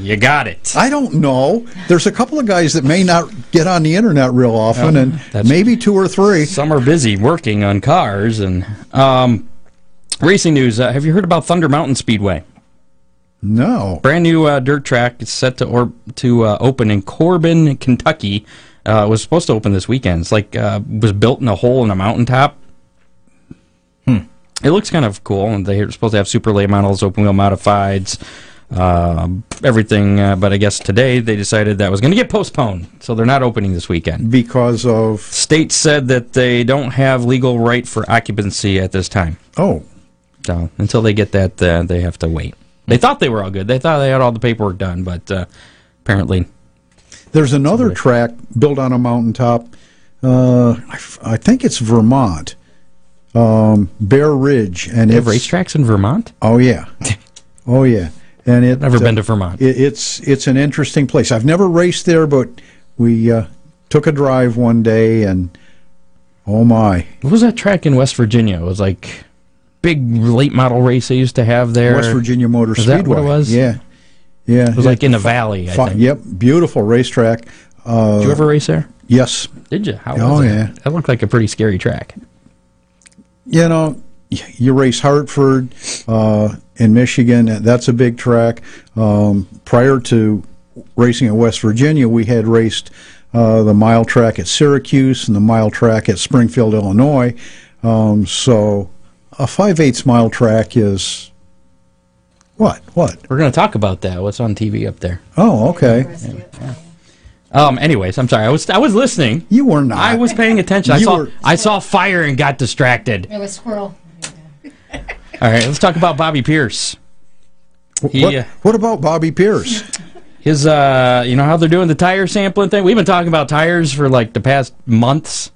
You got it. I don't know. There's a couple of guys that may not get on the internet real often, and maybe two or three. Some are busy working on cars and um, racing news. Uh, have you heard about Thunder Mountain Speedway? No. Brand new uh, dirt track is set to or to uh, open in Corbin, Kentucky. Uh, it was supposed to open this weekend. It's like uh, was built in a hole in a mountaintop. Hmm. It looks kind of cool, and they're supposed to have super late models, open wheel modifieds, uh, everything. Uh, but I guess today they decided that was going to get postponed, so they're not opening this weekend. Because of. State said that they don't have legal right for occupancy at this time. Oh. So until they get that, uh, they have to wait. They thought they were all good. They thought they had all the paperwork done, but uh, apparently There's another track built on a mountaintop. Uh, I, f- I think it's Vermont. Um, Bear Ridge. and they have racetracks in Vermont. Oh, yeah. Oh, yeah. And it, Never uh, been to Vermont. It, it's it's an interesting place. I've never raced there, but we uh, took a drive one day, and oh my, What was that track in West Virginia? It was like big late model race they used to have there. West Virginia Motor Is that what it was? Yeah, yeah. It was like in the valley. I think. Yep, beautiful racetrack. Uh, Did you ever race there? Yes. Did you? How Oh, was it? yeah. That looked like a pretty scary track. You know, you race Hartford uh, in Michigan. That's a big track. Um, prior to racing at West Virginia, we had raced uh, the mile track at Syracuse and the mile track at Springfield, Illinois. Um, so a five eighths mile track is what? What? We're going to talk about that. What's on TV up there? Oh, okay. Um. Anyways, I'm sorry. I was I was listening. You were not. I was paying attention. I You saw were- I saw fire and got distracted. It was squirrel. All right, let's talk about Bobby Pierce. He, What, uh, what about Bobby Pierce? his uh, you know how they're doing the tire sampling thing. We've been talking about tires for like the past months,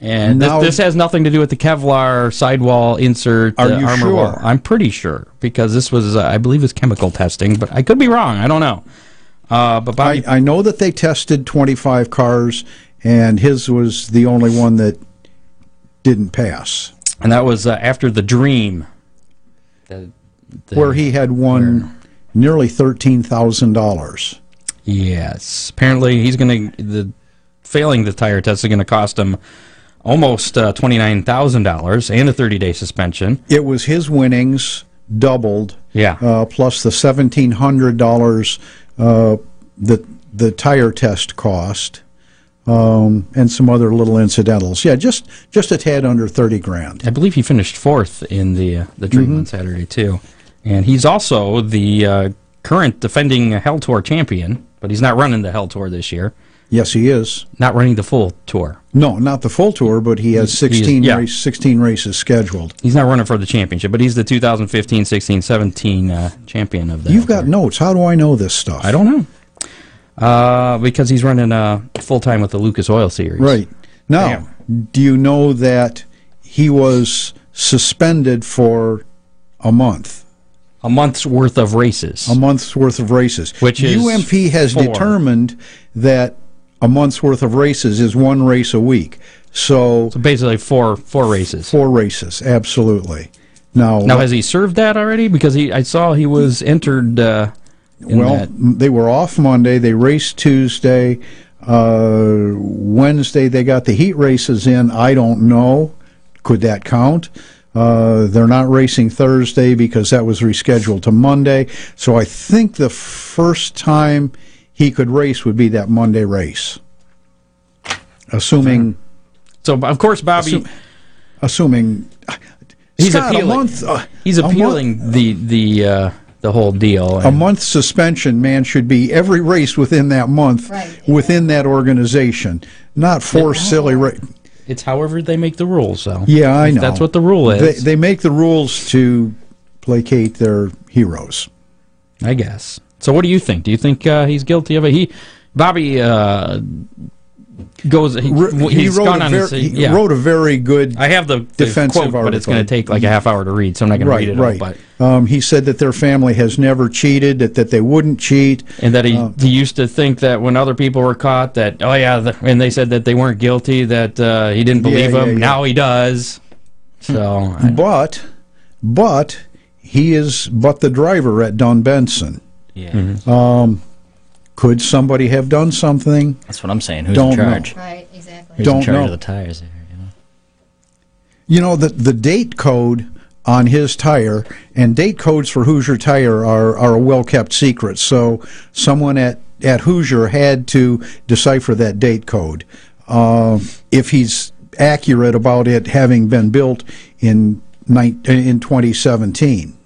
and Now- this, this has nothing to do with the Kevlar sidewall insert. Are uh, you armor sure? wall. I'm pretty sure because this was uh, I believe it's chemical testing, but I could be wrong. I don't know. Uh, but Bobby, I, I know that they tested 25 cars, and his was the only one that didn't pass, and that was uh, after the Dream. The- the- where he had won nearly $13,000. Yes, apparently he's going to the failing the tire test is going to cost him almost uh, twenty nine thousand dollars and a thirty day suspension. It was his winnings doubled, Yeah. uh, plus the $1,700 uh, that the tire test cost. Um, and some other little incidentals. Yeah, just just a tad under thirty grand. I believe he finished fourth in the uh, the Dream on Saturday too, and he's also the uh, current defending Hell Tour champion. But he's not running the Hell Tour this year. Yes, he is. Not running the full tour. No, not the full tour, but he has sixteen yeah. race, sixteen races scheduled. He's not running for the championship, but he's the 2015, 16, 17 uh, champion of the. You've got Tour. notes. How do I know this stuff? I don't know. Uh, because he's running uh, full time with the Lucas Oil Series. Right. Now, do you know that he was suspended for a month? A month's worth of races. A month's worth of races. Which is UMP has four. determined that a month's worth of races is one race a week. So, So basically, four four races. four races, absolutely. Now, Now, has he served that already? Because he, I saw he was entered. Uh, in well, that. they were off Monday. They raced Tuesday. Uh, Wednesday, they got the heat races in. I don't know. Could that count? Uh, they're not racing Thursday because that was rescheduled to Monday. So I think the first time he could race would be that Monday race. Assuming, so of course, Bobby. Assume- assuming he's Scott, appealing. Month, uh, he's appealing the the uh, the whole deal. a month suspension, man, should be every race within that month Right, within that organization, not four silly ra- It's however they make the rules. So Yeah, I know. That's what the rule They, is. they make the rules to placate their heroes. I guess. So what do you think? Do you think uh, he's guilty of it? He, Bobby, uh, goes. He, he's wrote gone a on. ver- to he yeah. wrote a very good. I have the, the defensive quote, but it's going to take like a half hour to read, so I'm not going to read it right. But Um, he said that their family has never cheated, that, that they wouldn't cheat. and that he Uh, he used to think that when other people were caught, that oh yeah, the, and they said that they weren't guilty, that uh, he didn't believe yeah, them. yeah. Now he does. So But, but he is but the driver at Dunbenson. Yeah, Mm-hmm. Could somebody have done something? that's what I'm saying. Who's Don't in know. charge? Right, exactly. Who's Don't in charge know. of the tires there? You know? You know the the date code on his tire and date codes for Hoosier Tire are are a well kept secret. So someone at at Hoosier had to decipher that date code. Uh, if he's accurate about it having been built in nine, in 2017.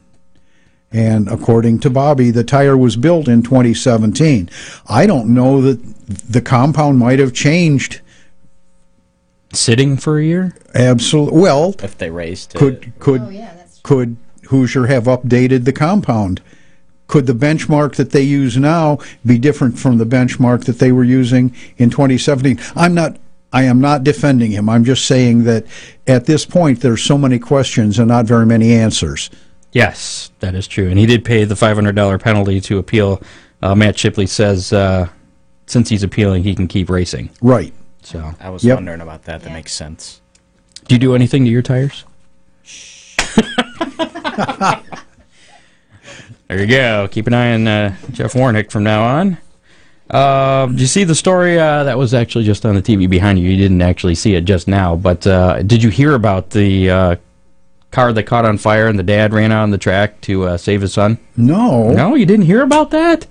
And according to Bobby, the tire was built in 2017. I don't know that the compound might have changed. sitting for a year. Absolutely. Well, If they raced, could could Oh, yeah, could Hoosier have updated the compound? Could the benchmark that they use now be different from the benchmark that they were using in 2017? I'm not. I am not defending him. I'm just saying that at this point there's so many questions and not very many answers. Yes, that is true, and he did pay the five hundred dollar penalty to appeal. Uh, Matt Shipley says uh, since he's appealing, he can keep racing. Right. So, I was Yep. wondering about that. That Yeah. makes sense. do you do anything to your tires? there you go. Keep an eye on uh, Jeff Warnick from now on. Um, did you see the story uh, that was actually just on the TV behind you? You didn't actually see it just now, but uh, did you hear about the uh, car that caught on fire and the dad ran out on the track to uh, save his son? No. No, you didn't hear about that.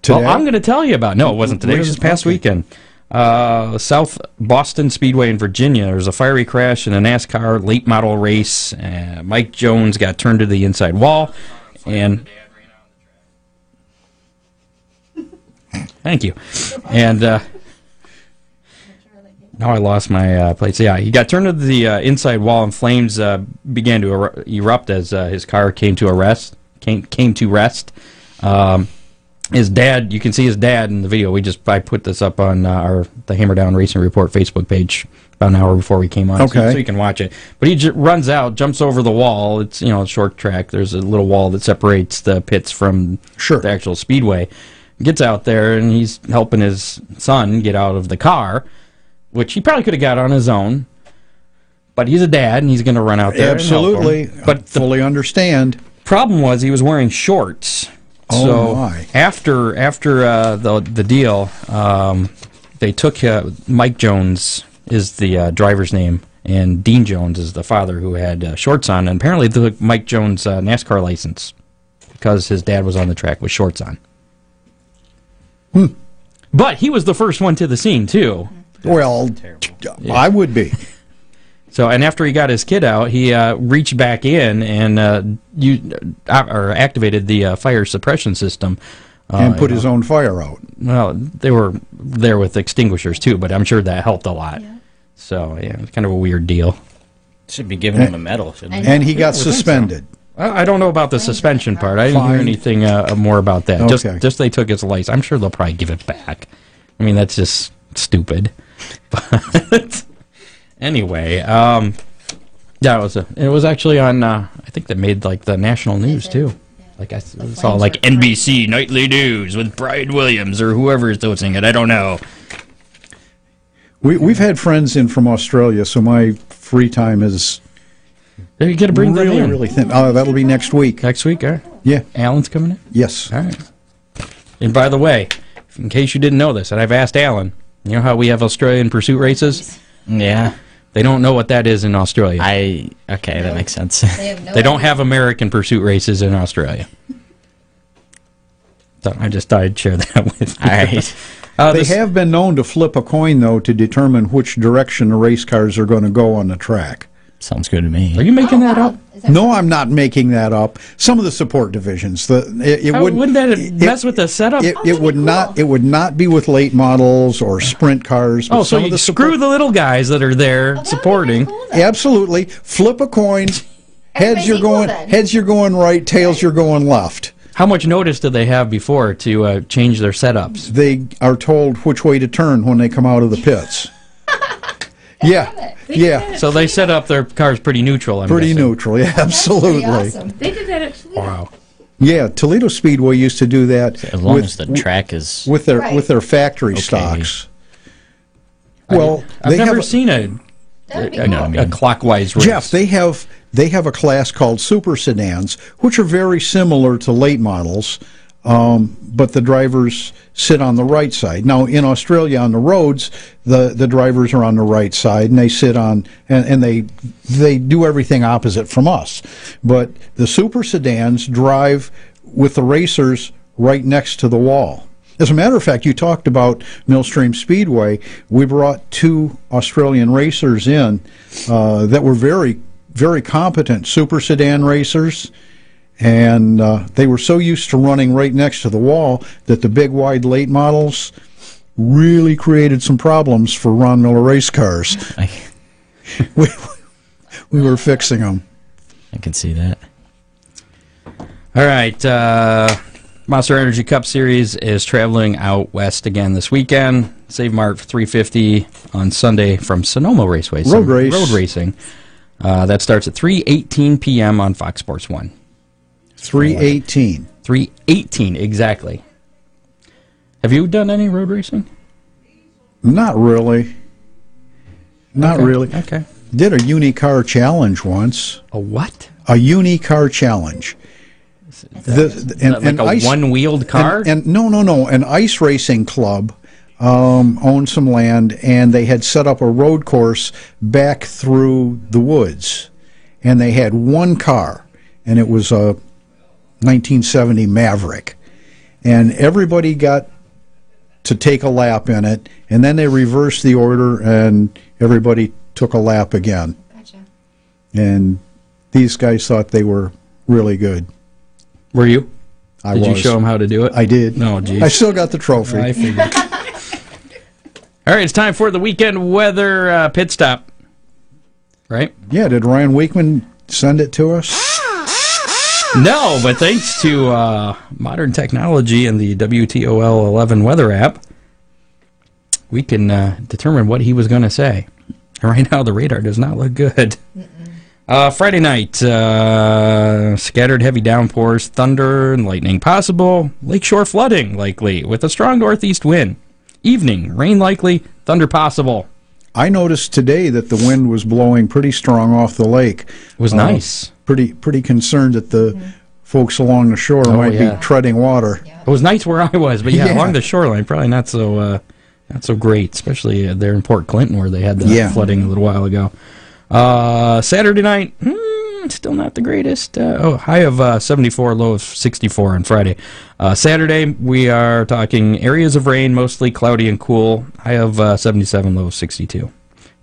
Today? Well, I'm going to tell you about. It. No, it wasn't today. It was this past Okay. weekend. Uh, South Boston Speedway in Virginia. There was a fiery crash in a NASCAR late model race. Uh, Mike Jones got turned to the inside wall, and thank you. And uh, now I lost my uh, place. Yeah, he got turned to the uh, inside wall, and flames uh, began to eru- erupt as uh, his car came to arrest. Came came to rest. Um, his dad, you can see his dad in the video. We just I put this up on uh, our the Hammer Down Racing Report Facebook page about an hour before we came on, so- Okay. so, you can watch it. But he j- runs out, jumps over the wall. It's you know a short track. There's a little wall that separates the pits from Sure. the actual speedway. Gets out there and he's helping his son get out of the car, which he probably could have got on his own. But he's a dad and he's going to run out there. and help him. Absolutely. But fully understand. problem was he was wearing shorts. Oh, so my. after after uh, the the deal, um, they took uh, Mike Jones is the uh, driver's name, and Dean Jones is the father who had uh, shorts on, and apparently they took Mike Jones' uh, NASCAR license because his dad was on the track with shorts on. Hmm. But he was the first one to the scene too. Well, I would be. So, and after he got his kid out, he uh, reached back in and uh, you uh, or activated the uh, fire suppression system. Uh, and put you his know. own fire out. Well, they were there with extinguishers too, but I'm sure that helped a lot. So, yeah, it's kind of a weird deal. Should be giving him a medal, shouldn't he? And he got suspended. I I don't know about the suspension part. I didn't hear anything uh, more about that. Just, just they took his license. I'm sure they'll probably give it back. I mean, that's just stupid. But anyway, um, yeah, it was a, it was actually on. Uh, I think that made like the national news too. Like I The saw like were crazy. NBC nightly news with Brian Williams or whoever is hosting it. I don't know. We, we've had friends in from Australia, so my free time is You got to bring them really, in really thin. Oh, that'll be next week. next week. All right. Yeah. Alan's coming in. Yes. All right. And by the way, in case you didn't know this, and I've asked Alan, you know how we have Australian pursuit races? Yeah. They don't know what that is in Australia. I okay, that makes sense. They have no they don't idea. have American pursuit races in Australia. So I just thought I'd share that with you. All right. Uh, They this- have been known to flip a coin, though, to determine which direction the race cars are going to go on the track. Sounds good to me. Are you making that Oh, up? wow. Is that No, I'm not making that up. Some of the support divisions, the it, it How- would wouldn't that it- mess with the setup? It, Oh, it that'd would be not. It would not be with late models or sprint cars. oh, so you the screw the little guys that are there Oh, that would be supporting. cool. Absolutely, flip a coin. Heads Everybody's you're going. then. Heads you're going right. Tails you're going left. How much notice do they have before to uh, change their setups? They are told which way to turn when they come out of the pits. Yeah, yeah, So they set up their cars pretty neutral. I'm pretty guessing. neutral. Yeah, That's pretty absolutely. awesome. They did that at Toledo. Wow. Yeah, Toledo Speedway used to do that As long with, as the track is with their Right. with their factory Okay. stocks. Well, I've they never have a- seen a, That'd be a, cool. a clockwise race. Jeff, they have they have a class called super sedans, which are very similar to late models, um, but the drivers sit on the right side. Now, in Australia, on the roads, the, the drivers are on the right side, and they sit on and, and they they do everything opposite from us. But the super sedans drive with the racers right next to the wall. As a matter of fact, you talked about Millstream Speedway. We brought two Australian racers in uh, that were very, very competent super sedan racers. And uh, they were so used to running right next to the wall that the big, wide late models really created some problems for Ron Miller race cars. I, we, we were fixing them. I can see that. All right. Uh, Monster Energy Cup Series is traveling out west again this weekend. Save Mart 350 on Sunday from Sonoma Raceway. Road race. Road racing. Uh, that starts at 3:18 p.m. on Fox Sports One. 318. 3:18 exactly. Have you done any road racing? Not really. Not Okay, really. Okay. Did a unicar challenge once. A what? A unicar challenge. The, that like a one-wheeled car? And, and no, no, no, an ice racing club um, owned some land, and they had set up a road course back through the woods, and they had one car, and it was a 1970 Maverick, and everybody got to take a lap in it, and then they reversed the order, and everybody took a lap again. Gotcha. And these guys thought they were really good. Were you? I Did you show them how to do it? I did. No, geez. I still got the trophy. I figured. All right, it's time for the weekend weather uh, pit stop. Right? Yeah, did Ryan Wichman send it to us? No, but thanks to uh, modern technology and the WTOL 11 weather app, we can uh, determine what he was going to say. And right now, the radar does not look good. Uh, Friday night, uh, scattered heavy downpours, thunder and lightning possible, lakeshore flooding likely with a strong northeast wind. Evening, rain likely, thunder possible. I noticed today that the wind was blowing pretty strong off the lake. It was Uh, nice. Pretty pretty concerned that the folks along the shore might Oh, yeah. be treading water. It was nice where I was, but yeah, Yeah. along the shoreline, probably not so uh, not so great, especially uh, there in Port Clinton where they had the Yeah. flooding a little while ago. Uh, Saturday night, hmm, still not the greatest. Uh, oh, high of uh, 74, low of 64 on Friday. Uh, Saturday, we are talking areas of rain, mostly cloudy and cool. High of uh, 77, low of 62.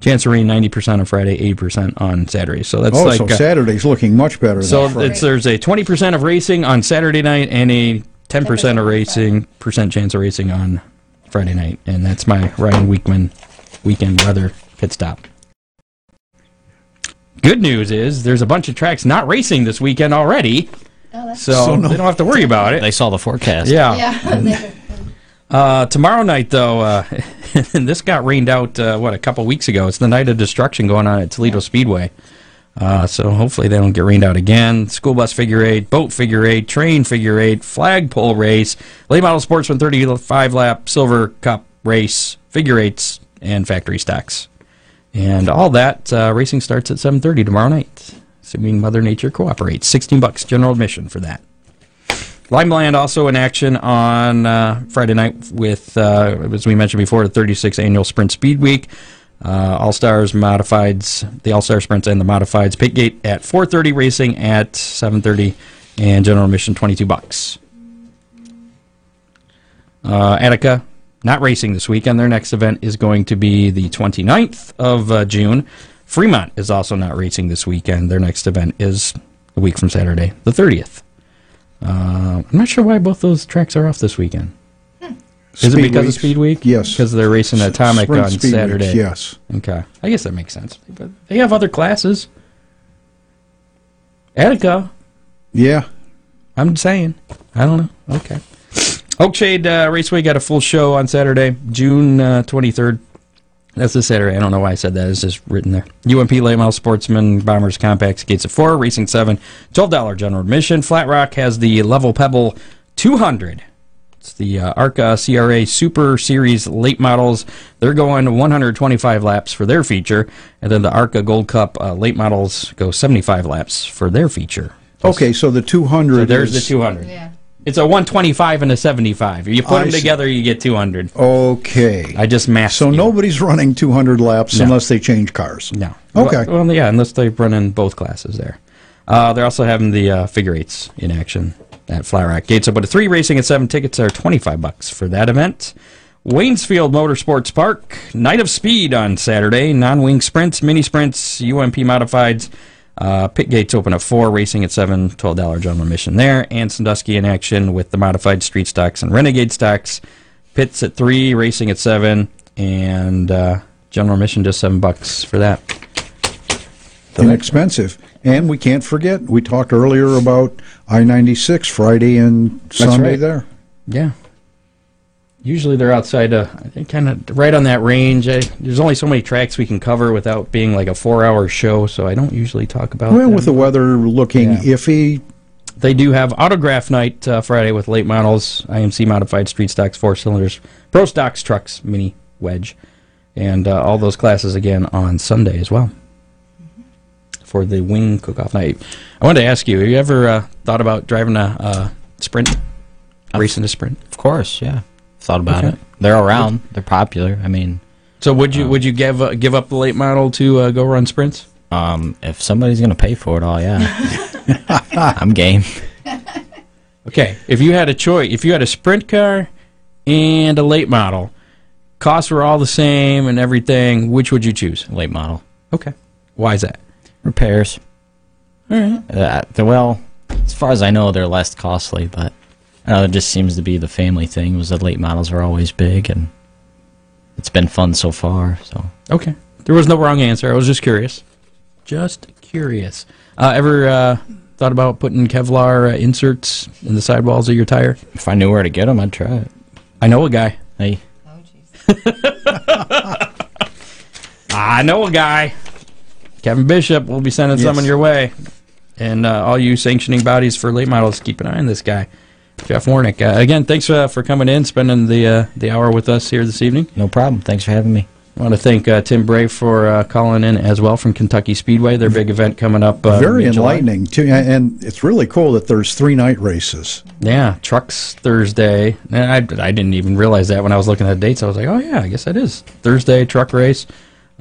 Chance of rain 90% on Friday, 80% on Saturday. So that's oh, like so uh, Saturday's looking much better. so than it's, there's a 20% of racing on Saturday night and a 10% of 10% racing, percent chance of racing on Friday night. And that's my Ryan Wichman weekend weather pit stop. Good news is there's a bunch of tracks not racing this weekend already, Oh, that's so, So no- they don't have to worry about it. They saw the forecast. Yeah. yeah. Uh, tomorrow night, though, uh, this got rained out, uh, what, a couple weeks ago. It's the night of destruction going on at Toledo Speedway. Uh, so hopefully they don't get rained out again. School bus figure eight, boat figure eight, train figure eight, flagpole race, late model sportsman 35 lap, silver cup race, figure eights, and factory stocks. And all that uh, racing starts at 7.30 tomorrow night, assuming Mother Nature cooperates. 16 bucks general admission for that. Limaland also in action on uh, Friday night with, uh, as we mentioned before, the 36th annual Sprint Speed Week. Uh, All Stars modifieds, the All Star sprints and the modifieds. Pit gate at 4:30, racing at 7:30, and general admission 22 bucks. Uh, Attica not racing this weekend. Their next event is going to be the 29th of uh, June. Fremont is also not racing this weekend. Their next event is a week from Saturday, the 30th. Uh, I'm not sure why both those tracks are off this weekend. Is it Speed because weeks? of Speed Week? Yes. Because they're racing Atomic Sprint on Speed Weeks, Saturday. yes. Okay. I guess that makes sense. But they have other classes. Attica. Yeah. I'm saying. I don't know. Okay. Oakshade uh, Raceway got a full show on Saturday, June uh, 23rd. That's this Saturday. I don't know why I said that. It's just written there. UMP Late Model Sportsman Bombers Compacts Gates of 4, Racing 7, $12 general admission. Flat Rock has the Level Pebble 200. It's the uh, ARCA CRA Super Series late models. They're going 125 laps for their feature, and then the ARCA Gold Cup uh, late models go 75 laps for their feature. Okay, so the 200 So there's the 200. yeah. It's a 125 and a 75. If you put I them see. together, you get 200. Okay. I just math. so nobody's running 200 laps No. unless they change cars. No. Okay. Well, well, yeah, unless they run in both classes there. Uh, they're also having the uh, figure eights in action at Flat Rock. Gates up at a three racing at seven. Tickets are 25 bucks for that event. Waynesfield Motorsports Park, Night of Speed on Saturday. Non-wing sprints, mini sprints, UMP modifieds. Uh, pit gates open at 4, racing at 7, $12 general admission there. And Sandusky in action with the modified street stocks and renegade stocks. Pits at 3, racing at 7, and uh, general admission just 7 bucks for that. Inexpensive. And we can't forget, we talked earlier about I 96 Friday and Sunday right. there. Yeah. Usually they're outside, uh, kind of right on that range. I, there's only so many tracks we can cover without being like a four-hour show, so I don't usually talk about. Well, them. with the weather looking Yeah. iffy, They do have autograph night uh, Friday with late models, IMC modified street stocks, four cylinders, pro stocks, trucks, mini wedge, and uh, all those classes again on Sunday as well. for the wing cook-off night. I wanted to ask you: Have you ever uh, thought about driving a uh, sprint, racing a sprint? Of course, yeah. Thought about Okay. it. They're around. They're popular. I mean, So would you would you give uh, give up the late model to uh, go run sprints? um, if somebody's gonna pay for it all, yeah, I'm game. Okay, if you had a choice, if you had a sprint car and a late model, costs were all the same and everything, which would you choose? Late model Okay, why is that? repairs. All right. Uh, well, as far as I know, they're less costly, but uh, it just seems to be the family thing. Was the late models are always big, and it's been fun so far. So Okay, there was no wrong answer. I was just curious. Just curious. Uh, ever uh, thought about putting Kevlar uh, inserts in the sidewalls of your tire? if I knew where to get them, I'd try it. I know a guy. Hey, Oh, jeez. I know a guy. Kevin Bishop will be sending Yes. someone your way. And uh, all you sanctioning bodies for late models, keep an eye on this guy. Jeff Warnick. Uh, again, thanks uh, for coming in, spending the uh, the hour with us here this evening. no problem. Thanks for having me. I want to thank uh, Tim Bray for uh, calling in as well from Kentucky Speedway. Their big event coming up. Uh, Very mid-July. enlightening too, and it's really cool that there's three night races. Yeah, trucks Thursday. And I, I didn't even realize that when I was looking at the dates. I was like, oh yeah, I guess that is Thursday truck race,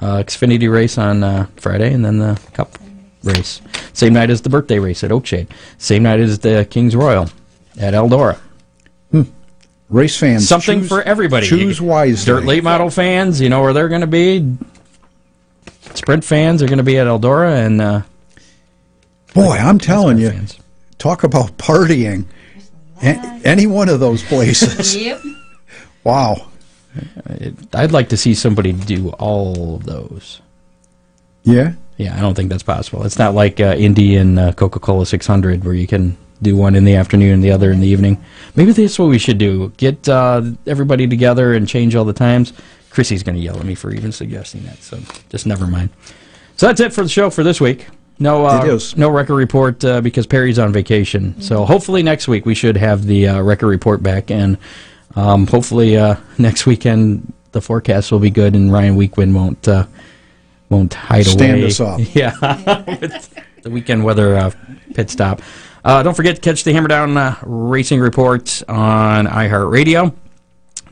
uh, Xfinity race on uh, Friday, and then the Cup race. Same night as the birthday race at Oakshade. Same night as the Kings Royal at Eldora. Race fans, Something choose- for everybody. Choose wisely. Dirt late model fans, you know where they're going to be. Sprint fans are going to be at Eldora, and uh, Boy, I'm telling you, fans. talk about partying. A- any one of those places. Yep. wow. I'd like to see somebody do all of those. Yeah. Yeah, I don't think that's possible. It's not like uh, Indy and uh, Coca Cola 600 where you can do one in the afternoon and the other in the evening. Maybe that's what we should do. Get uh, everybody together and change all the times. Chrissy's going to yell at me for even suggesting that, so just never mind. So that's it for the show for this week. No, uh, no record report uh, because Perry's on vacation. So hopefully next week we should have the uh, record report back, and um, hopefully uh, next weekend the forecast will be good and Ryan Wichman won't uh, won't hide Stand away. us up. Yeah, the weekend weather uh, pit stop. Uh, don't forget to catch the Hammer Down uh, Racing Report on iHeartRadio.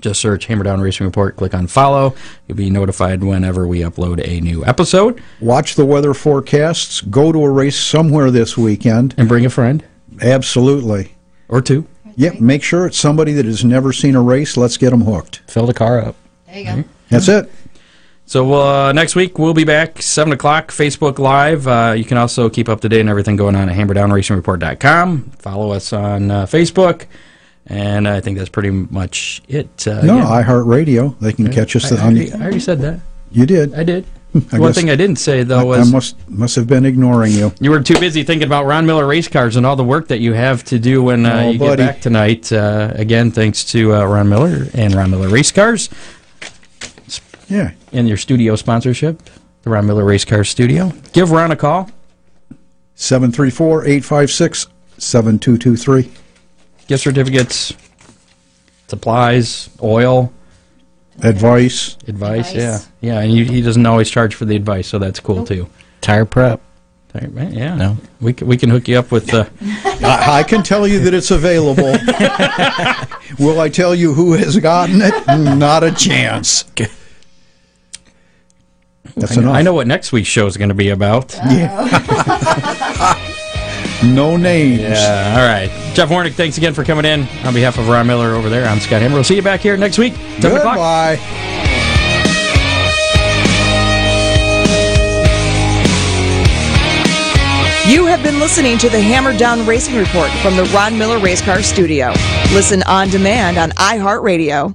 Just search Hammer Down Racing Report, click on follow. You'll be notified whenever we upload a new episode. Watch the weather forecasts. Go to a race somewhere this weekend. And bring a friend Absolutely. or two. Yep. Make sure it's somebody that has never seen a race. Let's get them hooked. Fill the car up. There you go. That's it. So uh, next week we'll be back seven o'clock Facebook Live. Uh, you can also keep up to date on everything going on at HammerdownRacingReport.com. Follow us on uh, Facebook, and I think that's pretty much it. Uh, No, again, iHeartRadio. They can catch us I, I on. already, I already said that. You did. I did. I One thing I didn't say though I was must must have been ignoring you. you were too busy thinking about Ron Miller race cars and all the work that you have to do when uh, Oh, you buddy. get back tonight. Uh, again, thanks to uh, Ron Miller and Ron Miller Race Cars Yeah. and your studio sponsorship, the Ron Miller Race Cars Studio. Give Ron a call. 734-856-7223. gift certificates, supplies, oil, Advice. advice. Advice. Yeah, yeah, and you, he doesn't always charge for the advice, so that's cool too. Tire prep. All right, man, yeah, No. we can, we can hook you up with. Uh, I, I can tell you that it's available. Will I tell you who has gotten it? Not a chance. That's I, know, enough. I know what next week's show is going to be about. No names. Yeah, all right, Jeff Warnick, thanks again for coming in on behalf of Ron Miller over there. I'm Scott Hammer. We'll see you back here next week, seven o'clock. Goodbye. You have been listening to the Hammer Down Racing Report from the Ron Miller Race Car Studio. Listen on demand on iHeartRadio.